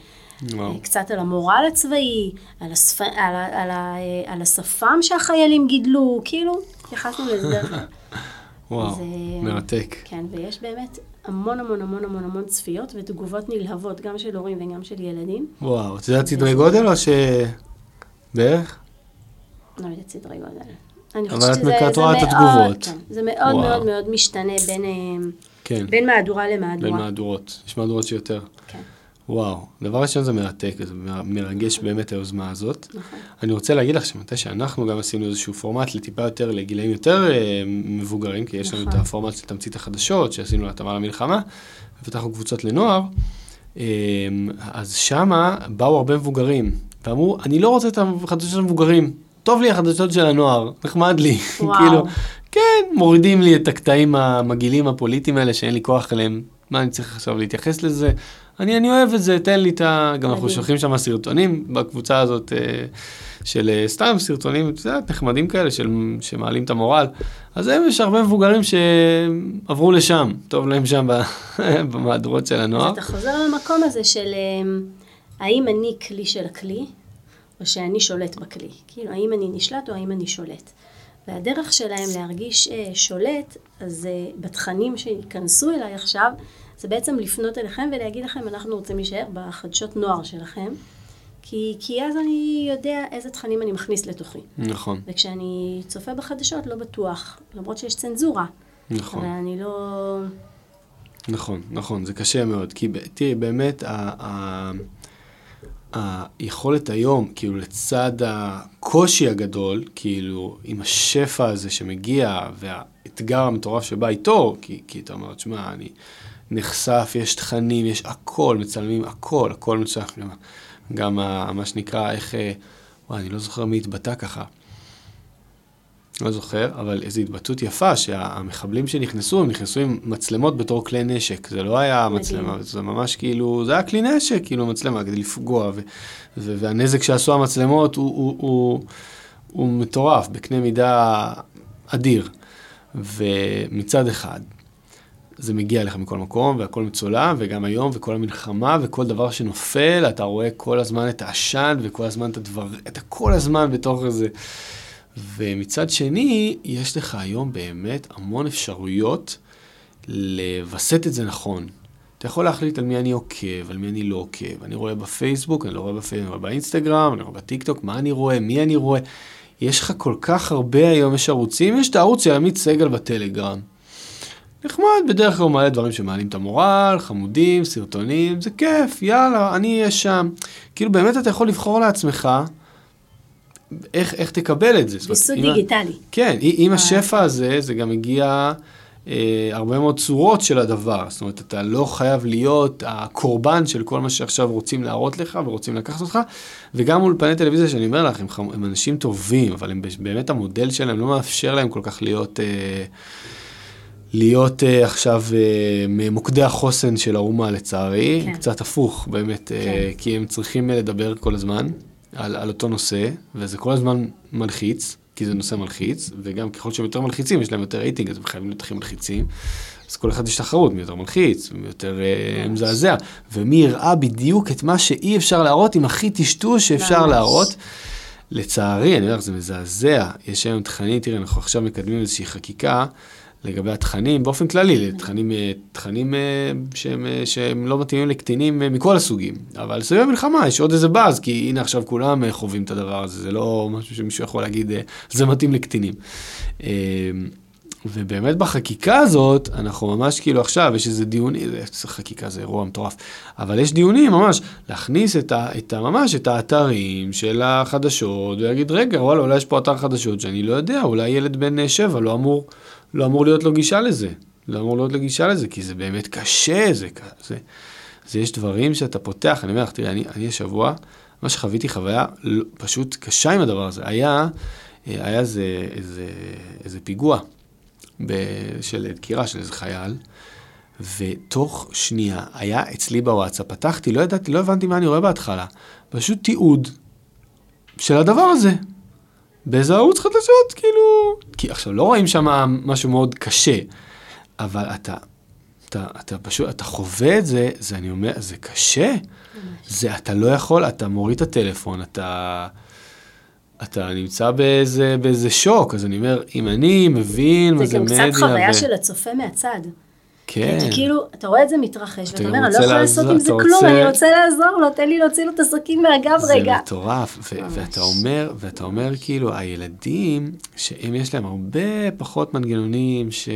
אה, קצת על המורל הצבאי, על, השפ... על, על, על, אה, על השפם שהחיילים גידלו, כאילו, התייחסנו לזה דרך... וואו, זה... מרתק. כן, ויש באמת המון המון המון המון המון צפיות ותגובות נלהבות, גם של הורים וגם של ילדים. וואו, את יודעת סדרי גודל או ש... בערך? לא יודעת סדרי גודל. אבל את רואה את התגובות. כן, זה מאוד מאוד מאוד משתנה בין... כן. בין מהדורה למהדורה. בין מהדורות, יש מהדורות שיותר. כן. וואו, דבר ראשון זה מרתק, זה מרגש באמת היוזמה הזאת. נכון. אני רוצה להגיד לך שמתי שאנחנו גם עשינו איזשהו פורמט לטיפה יותר, לגילאים יותר אה, מבוגרים, כי יש לנו את נכון. הפורמט של תמצית החדשות, שעשינו להתאמה למלחמה, ופתחנו קבוצות לנוער, אה, אז שמה באו הרבה מבוגרים, ואמרו, אני לא רוצה את החדשות המבוגרים, טוב לי החדשות של הנוער, נחמד לי. כאילו, כן, מורידים לי את הקטעים המגעילים הפוליטיים האלה שאין לי כוח אליהם מה אני צריך עכשיו להתייחס לזה? אני, אני אוהב את זה, תן לי את ה... גם אנחנו. שולחים שם סרטונים בקבוצה הזאת אה, של אה, סתם סרטונים, את יודעת, נחמדים כאלה, של, שמעלים את המורל. אז הם, יש הרבה מבוגרים שעברו לשם, טוב להם שם במהדורות של הנוער. אתה חוזר למקום הזה של אמ, האם אני כלי של הכלי, או שאני שולט בכלי. כאילו, האם אני נשלט או האם אני שולט. והדרך שלהם להרגיש אה, שולט, אז אה, בתכנים שייכנסו אליי עכשיו, זה בעצם לפנות אליכם ולהגיד לכם, אנחנו רוצים להישאר בחדשות נוער שלכם, כי, כי אז אני יודע איזה תכנים אני מכניס לתוכי. נכון, וכשאני צופה בחדשות לא בטוח, למרות שיש צנזורה. נכון. אבל אני לא... נכון, נכון, זה קשה מאוד, כי תראי, באמת, ה- ה- היכולת היום, כאילו, לצד הקושי הגדול, כאילו, עם השפע הזה שמגיע, והאתגר המטורף שבא איתו, כי, כי אתה אומר, תשמע, אני נחשף, יש תכנים, יש הכל, מצלמים הכל, הכל מצלם, גם, גם מה שנקרא, איך, אה, וואי, אני לא זוכר מי התבטא ככה. לא זוכר, אבל איזו התבטאות יפה, שהמחבלים שנכנסו, הם נכנסו עם מצלמות בתור כלי נשק. זה לא היה. מצלמה, זה ממש כאילו, זה היה כלי נשק, כאילו מצלמה, כדי לפגוע, ו, ו, והנזק שעשו המצלמות הוא, הוא, הוא, הוא מטורף, בקנה מידה אדיר. ומצד אחד, זה מגיע אליך מכל מקום, והכל מצולם, וגם היום, וכל המלחמה, וכל דבר שנופל, אתה רואה כל הזמן את העשן, וכל הזמן את הדבר, אתה כל הזמן בתוך איזה... ומצד שני, יש לך היום באמת המון אפשרויות לווסת את זה נכון. אתה יכול להחליט על מי אני עוקב, על מי אני לא עוקב. אני רואה בפייסבוק, אני לא רואה בפייסבוק, אני רואה באינסטגרם, אני רואה בטיקטוק, מה אני רואה, מי אני רואה. יש לך כל כך הרבה היום, יש ערוצים, יש את הערוץ של עמית סגל בטלגרם. נחמד, בדרך כלל הוא מעלה דברים שמעלים את המורל, חמודים, סרטונים, זה כיף, יאללה, אני אהיה שם. כאילו באמת אתה יכול לבחור לעצמך איך, איך תקבל את זה. ויסות דיגיטלי. כן, עם השפע הזה, זה גם הגיע אה, הרבה מאוד צורות של הדבר. זאת אומרת, אתה לא חייב להיות הקורבן של כל מה שעכשיו רוצים להראות לך ורוצים לקחת אותך. וגם אולפני טלוויזיה, שאני אומר לך, הם, חמ- הם אנשים טובים, אבל הם באמת המודל שלהם לא מאפשר להם כל כך להיות... אה, להיות uh, עכשיו uh, ממוקדי החוסן של האומה לצערי, כן. קצת הפוך באמת, כן. uh, כי הם צריכים לדבר כל הזמן על, על אותו נושא, וזה כל הזמן מלחיץ, כי זה נושא מלחיץ, וגם ככל שהם יותר מלחיצים, יש להם יותר רייטינג, אז הם חייבים להיות הכי מלחיצים. אז כל אחד יש תחרות, מי יותר מלחיץ, מי יותר uh, מזעזע, ומי יראה בדיוק את מה שאי אפשר להראות עם הכי טשטוש שאפשר. להראות. לצערי, אני אומר לך, זה מזעזע. יש היום תכנים, תראה, אנחנו עכשיו מקדמים איזושהי חקיקה לגבי התכנים, באופן כללי, תכנים, אה, תכנים אה, שהם, אה, שהם לא מתאימים לקטינים מכל הסוגים. אבל סביב המלחמה יש עוד איזה באז, כי הנה עכשיו כולם חווים את הדבר הזה, זה לא משהו שמישהו יכול להגיד, זה מתאים לקטינים. ובאמת בחקיקה הזאת, אנחנו ממש כאילו עכשיו, יש איזה דיונים, זה חקיקה זה אירוע מטורף, אבל יש דיונים ממש, להכניס את ה, את ה, ממש את האתרים של החדשות, ולהגיד, רגע, וואלה, אולי יש פה אתר חדשות שאני לא יודע, אולי ילד בן שבע לא אמור, לא אמור להיות לו גישה לזה, לא אמור להיות לו גישה לזה, כי זה באמת קשה, זה, זה, זה יש דברים שאתה פותח, אני אומר לך, תראי, אני, אני השבוע, מה שחוויתי חוויה לא- פשוט קשה עם הדבר הזה, היה, היה איזה, איזה, איזה פיגוע. ב- של דקירה של איזה חייל, ותוך שנייה היה אצלי בוואטסאפ, פתחתי, לא ידעתי, לא הבנתי מה אני רואה בהתחלה, פשוט תיעוד של הדבר הזה. באיזה ערוץ חדשות, כאילו... כי עכשיו, לא רואים שם משהו מאוד קשה, אבל אתה, אתה, אתה פשוט, אתה חווה את זה, זה אני אומר, זה קשה. זה, אתה לא יכול, אתה מוריד את הטלפון, אתה... אתה נמצא באיזה, באיזה שוק, אז אני אומר, אם אני מבין מה זה זה גם מדיה... קצת חוויה ו- של הצופה מהצד. כן. כי כאילו, אתה רואה את זה מתרחש, אתה ואתה אומר, אני לא יכולה לעשות עם זה אתה כלום, רוצה- אני רוצה לעזור לו, תן לי להוציא לו את הסכין מהגב זה רגע. מטורף, ו- ממש. ואתה אומר, ואתה אומר כאילו, הילדים, שהם יש להם הרבה פחות מנגנונים ש,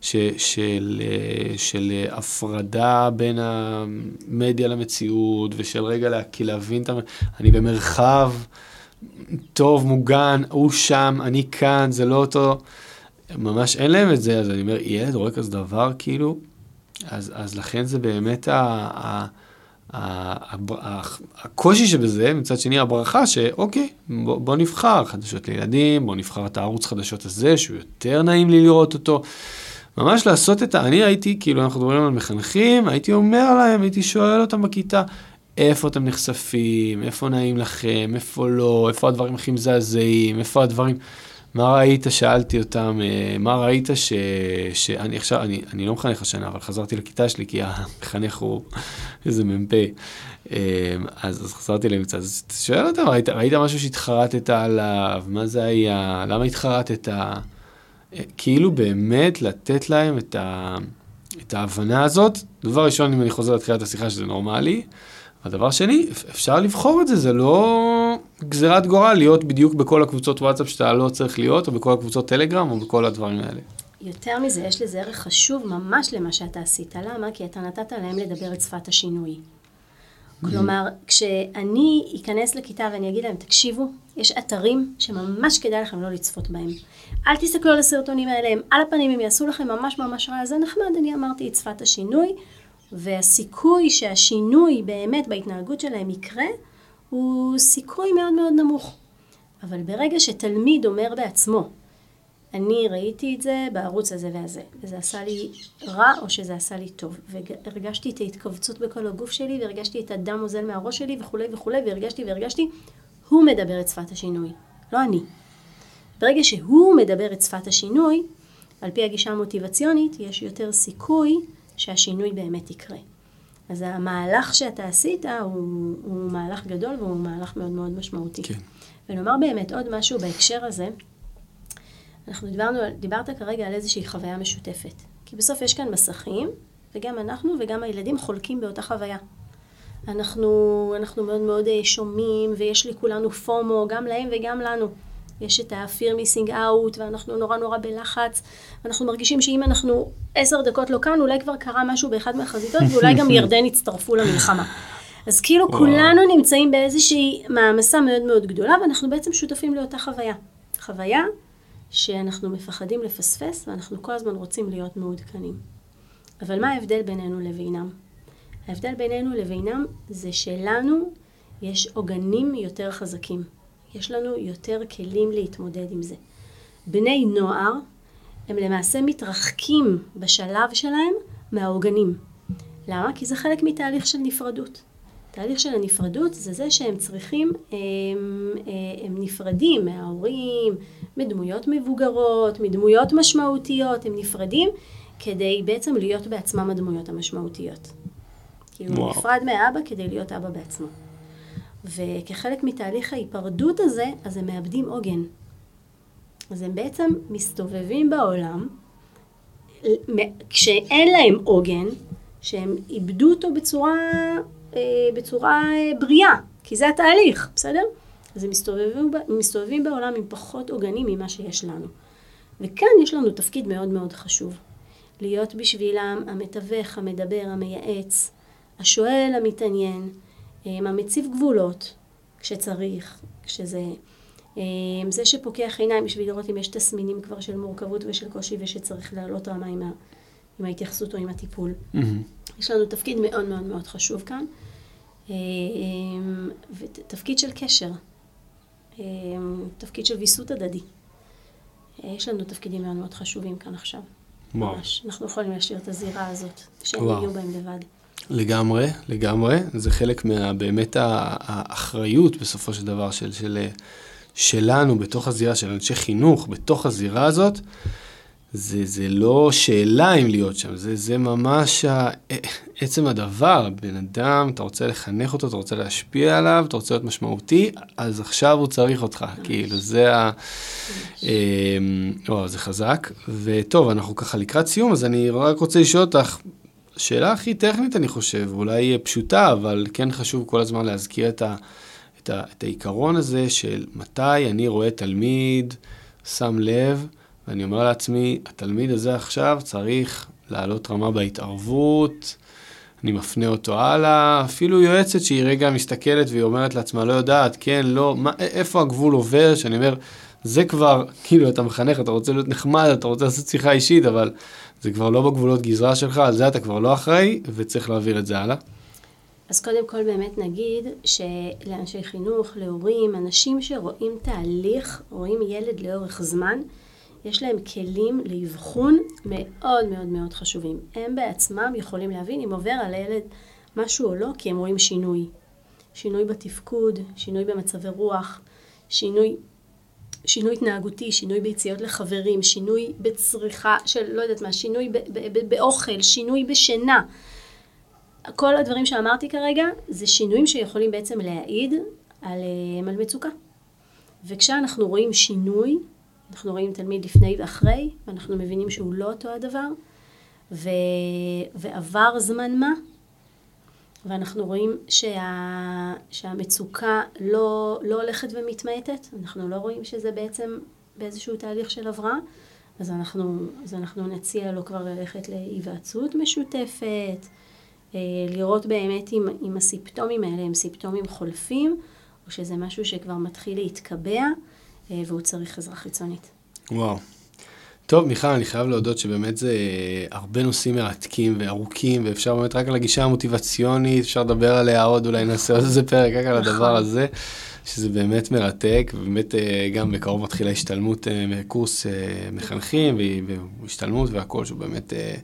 ש, של, אה, של אה, הפרדה בין המדיה למציאות, ושל רגע לה, להבין את ה... אני במרחב טוב, מוגן, הוא שם, אני כאן, זה לא אותו... ממש אין להם את זה, אז אני אומר, ילד רואה כזה דבר, כאילו, אז, אז לכן זה באמת ה... ה ה- ה- הקושי שבזה, מצד שני הברכה שאוקיי, בוא, בוא נבחר חדשות לילדים, בוא נבחר את הערוץ חדשות הזה, שהוא יותר נעים לי לראות אותו, ממש לעשות את ה... אני הייתי, כאילו, אנחנו מדברים על מחנכים, הייתי אומר להם, הייתי שואל אותם בכיתה, איפה אתם נחשפים, איפה נעים לכם, איפה לא, איפה הדברים הכי מזעזעים, איפה הדברים... מה ראית, שאלתי אותם, אה, מה ראית ש... שאני עכשיו, אני, אני לא מחנך השנה, אבל חזרתי לכיתה שלי, כי המחנך הוא איזה מ"פ. אה, אז, אז חזרתי להם קצת, אז שואל אותם, ראית, ראית משהו שהתחרטת עליו, מה זה היה, למה התחרטת? אה, כאילו באמת לתת להם את, ה, את ההבנה הזאת. דבר ראשון, אם אני חוזר לתחילת השיחה, שזה נורמלי. הדבר שני, אפשר לבחור את זה, זה לא גזירת גורל להיות בדיוק בכל הקבוצות וואטסאפ שאתה לא צריך להיות, או בכל הקבוצות טלגרם, או בכל הדברים האלה. יותר מזה, יש לזה ערך חשוב ממש למה שאתה עשית. למה? כי אתה נתת להם לדבר את שפת השינוי. כלומר, כשאני אכנס לכיתה ואני אגיד להם, תקשיבו, יש אתרים שממש כדאי לכם לא לצפות בהם. אל תסתכלו על הסרטונים האלה, הם על הפנים, הם יעשו לכם ממש ממש רע, זה נחמד, אני אמרתי את שפת השינוי, והסיכוי שהשינוי באמת בהתנהגות שלהם יקרה, הוא סיכוי מאוד מאוד נמוך. אבל ברגע שתלמיד אומר בעצמו, אני ראיתי את זה בערוץ הזה והזה, וזה עשה לי רע או שזה עשה לי טוב, והרגשתי את ההתכווצות בכל הגוף שלי, והרגשתי את הדם אוזל מהראש שלי וכולי וכולי, והרגשתי והרגשתי, הוא מדבר את שפת השינוי, לא אני. ברגע שהוא מדבר את שפת השינוי, על פי הגישה המוטיבציונית, יש יותר סיכוי שהשינוי באמת יקרה. אז המהלך שאתה עשית הוא, הוא מהלך גדול והוא מהלך מאוד מאוד משמעותי. כן. ונאמר באמת עוד משהו בהקשר הזה, אנחנו דיברנו, דיברת כרגע על איזושהי חוויה משותפת. כי בסוף יש כאן מסכים, וגם אנחנו וגם הילדים חולקים באותה חוויה. אנחנו, אנחנו מאוד מאוד אה, שומעים, ויש לכולנו פומו, גם להם וגם לנו. יש את ה-fear missing out, ואנחנו נורא נורא בלחץ, ואנחנו מרגישים שאם אנחנו עשר דקות לא כאן, אולי כבר קרה משהו באחד מהחזיתות, ואולי גם ירדן יצטרפו למלחמה. אז כאילו כולנו נמצאים באיזושהי מעמסה מאוד מאוד גדולה, ואנחנו בעצם שותפים לאותה חוויה. חוויה שאנחנו מפחדים לפספס, ואנחנו כל הזמן רוצים להיות מעודכנים. אבל מה ההבדל בינינו לבינם? ההבדל בינינו לבינם זה שלנו יש עוגנים יותר חזקים. יש לנו יותר כלים להתמודד עם זה. בני נוער הם למעשה מתרחקים בשלב שלהם מהעוגנים. למה? כי זה חלק מתהליך של נפרדות. תהליך של הנפרדות זה זה שהם צריכים, הם, הם נפרדים מההורים, מדמויות מבוגרות, מדמויות משמעותיות, הם נפרדים כדי בעצם להיות בעצמם הדמויות המשמעותיות. כאילו הוא נפרד מהאבא כדי להיות אבא בעצמו. וכחלק מתהליך ההיפרדות הזה, אז הם מאבדים עוגן. אז הם בעצם מסתובבים בעולם, כשאין להם עוגן, שהם איבדו אותו בצורה, אה, בצורה אה, בריאה, כי זה התהליך, בסדר? אז הם מסתובבים, מסתובבים בעולם עם פחות עוגנים ממה שיש לנו. וכאן יש לנו תפקיד מאוד מאוד חשוב. להיות בשבילם המתווך, המדבר, המייעץ, השואל, המתעניין, המציב גבולות כשצריך, כשזה... זה שפוקח עיניים בשביל לראות אם יש תסמינים כבר של מורכבות ושל קושי ושצריך לעלות רמה עם, ה, עם ההתייחסות או עם הטיפול. Mm-hmm. יש לנו תפקיד מאוד מאוד מאוד חשוב כאן, ותפקיד של קשר, תפקיד של ויסות הדדי. יש לנו תפקידים מאוד מאוד חשובים כאן עכשיו. ממש. אנחנו יכולים להשאיר את הזירה הזאת, שהם יהיו בהם לבד. לגמרי, לגמרי. זה חלק מה... באמת האחריות בסופו של דבר של, של, שלנו בתוך הזירה, של אנשי חינוך, בתוך הזירה הזאת. זה, זה לא שאלה אם להיות שם, זה, זה ממש ה, עצם הדבר. בן אדם, אתה רוצה לחנך אותו, אתה רוצה להשפיע עליו, אתה רוצה להיות משמעותי, אז עכשיו הוא צריך אותך. כאילו, זה ה... אה, וואו, זה חזק. וטוב, אנחנו ככה לקראת סיום, אז אני רק רוצה לשאול אותך, השאלה הכי טכנית, אני חושב, אולי פשוטה, אבל כן חשוב כל הזמן להזכיר את, ה, את, ה, את העיקרון הזה של מתי אני רואה תלמיד, שם לב, ואני אומר לעצמי, התלמיד הזה עכשיו צריך לעלות רמה בהתערבות, אני מפנה אותו הלאה, אפילו יועצת שהיא רגע מסתכלת והיא אומרת לעצמה, לא יודעת, כן, לא, מה, איפה הגבול עובר, שאני אומר, זה כבר, כאילו, אתה מחנך, אתה רוצה להיות נחמד, אתה רוצה לעשות שיחה אישית, אבל זה כבר לא בגבולות גזרה שלך, על זה אתה כבר לא אחראי, וצריך להעביר את זה הלאה. אז קודם כל באמת נגיד שלאנשי חינוך, להורים, אנשים שרואים תהליך, רואים ילד לאורך זמן, יש להם כלים לאבחון מאוד מאוד מאוד חשובים. הם בעצמם יכולים להבין אם עובר על הילד משהו או לא, כי הם רואים שינוי. שינוי בתפקוד, שינוי במצבי רוח, שינוי, שינוי התנהגותי, שינוי ביציאות לחברים, שינוי בצריכה של לא יודעת מה, שינוי באוכל, שינוי בשינה. כל הדברים שאמרתי כרגע זה שינויים שיכולים בעצם להעיד על, אה, על מצוקה. וכשאנחנו רואים שינוי, אנחנו רואים תלמיד לפני ואחרי, ואנחנו מבינים שהוא לא אותו הדבר, ו... ועבר זמן מה, ואנחנו רואים שה... שהמצוקה לא, לא הולכת ומתמעטת, אנחנו לא רואים שזה בעצם באיזשהו תהליך של הבראה, אז אז אנחנו נציע לו כבר ללכת להיוועצות משותפת, אה, לראות באמת אם, אם הסימפטומים האלה הם סימפטומים חולפים, או שזה משהו שכבר מתחיל להתקבע, אה, והוא צריך עזרה חיצונית. וואו. טוב, מיכל, אני חייב להודות שבאמת זה הרבה נושאים מרתקים וארוכים, ואפשר באמת רק על הגישה המוטיבציונית, אפשר לדבר עליה עוד, אולי נעשה עוד איזה פרק רק על הדבר נכון. הזה, שזה באמת מרתק, ובאמת אה, גם בקרוב מתחילה השתלמות, אה, קורס אה, מחנכים, והשתלמות והכל, שהוא באמת אה,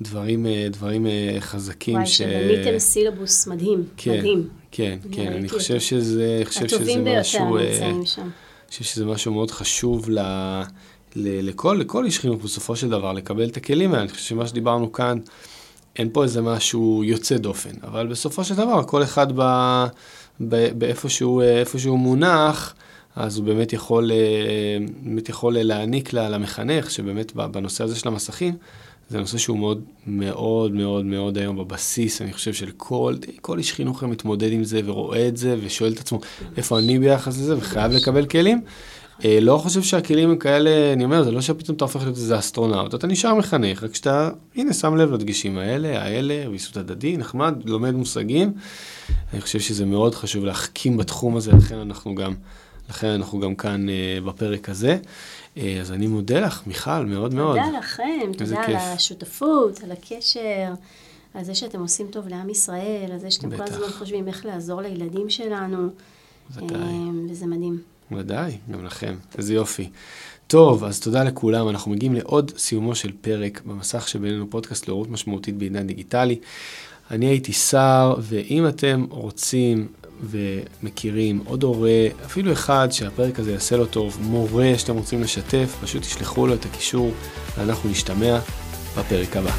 דברים, אה, דברים אה, חזקים. וואי, ש- שבניתם סילבוס מדהים, כן, מדהים. כן, כן, אני חושב. שזה, חושב שזה הטובים ביותר משהו... אה, נמצאים שם. אני חושב שזה משהו מאוד חשוב ל, לכל, לכל איש חינוך בסופו של דבר, לקבל את הכלים האלה. אני חושב שמה שדיברנו כאן, אין פה איזה משהו יוצא דופן, אבל בסופו של דבר, כל אחד ב, ב, באיפה שהוא, שהוא מונח, אז הוא באמת יכול, אה, באמת יכול להעניק לה- למחנך, שבאמת בנושא הזה של המסכים, זה נושא שהוא מאוד מאוד מאוד מאוד היום בבסיס, אני חושב של כל, כל איש חינוך מתמודד עם זה ורואה את זה ושואל את עצמו איפה אני ביחס לזה וחייב לקבל כלים. אה, לא חושב שהכלים הם כאלה, אני אומר, זה לא שפתאום אתה הופך להיות איזה אסטרונאוט, אתה נשאר מחנך, רק שאתה, הנה, שם לב לדגשים האלה, האלה, ויסות הדדי, נחמד, לומד מושגים. אני חושב שזה מאוד חשוב להחכים בתחום הזה, לכן אנחנו גם, לכן אנחנו גם כאן אה, בפרק הזה. אה, אז אני מודה לך, מיכל, מאוד מאוד. תודה לכם, תודה על. השותפות, על הקשר, על זה שאתם עושים טוב לעם ישראל, על זה שאתם כל. הזמן חושבים איך לעזור לילדים שלנו. ודאי. אה, וזה מדהים. ודאי, גם לכם, איזה יופי. טוב, אז תודה לכולם, אנחנו מגיעים לעוד סיומו של פרק במסך שבינינו פודקאסט להורות משמעותית בעידן דיגיטלי. אני הייתי שר, ואם אתם רוצים ומכירים עוד הורה, אפילו אחד שהפרק הזה יעשה לו טוב, מורה שאתם רוצים לשתף, פשוט תשלחו לו את הקישור ואנחנו נשתמע בפרק הבא.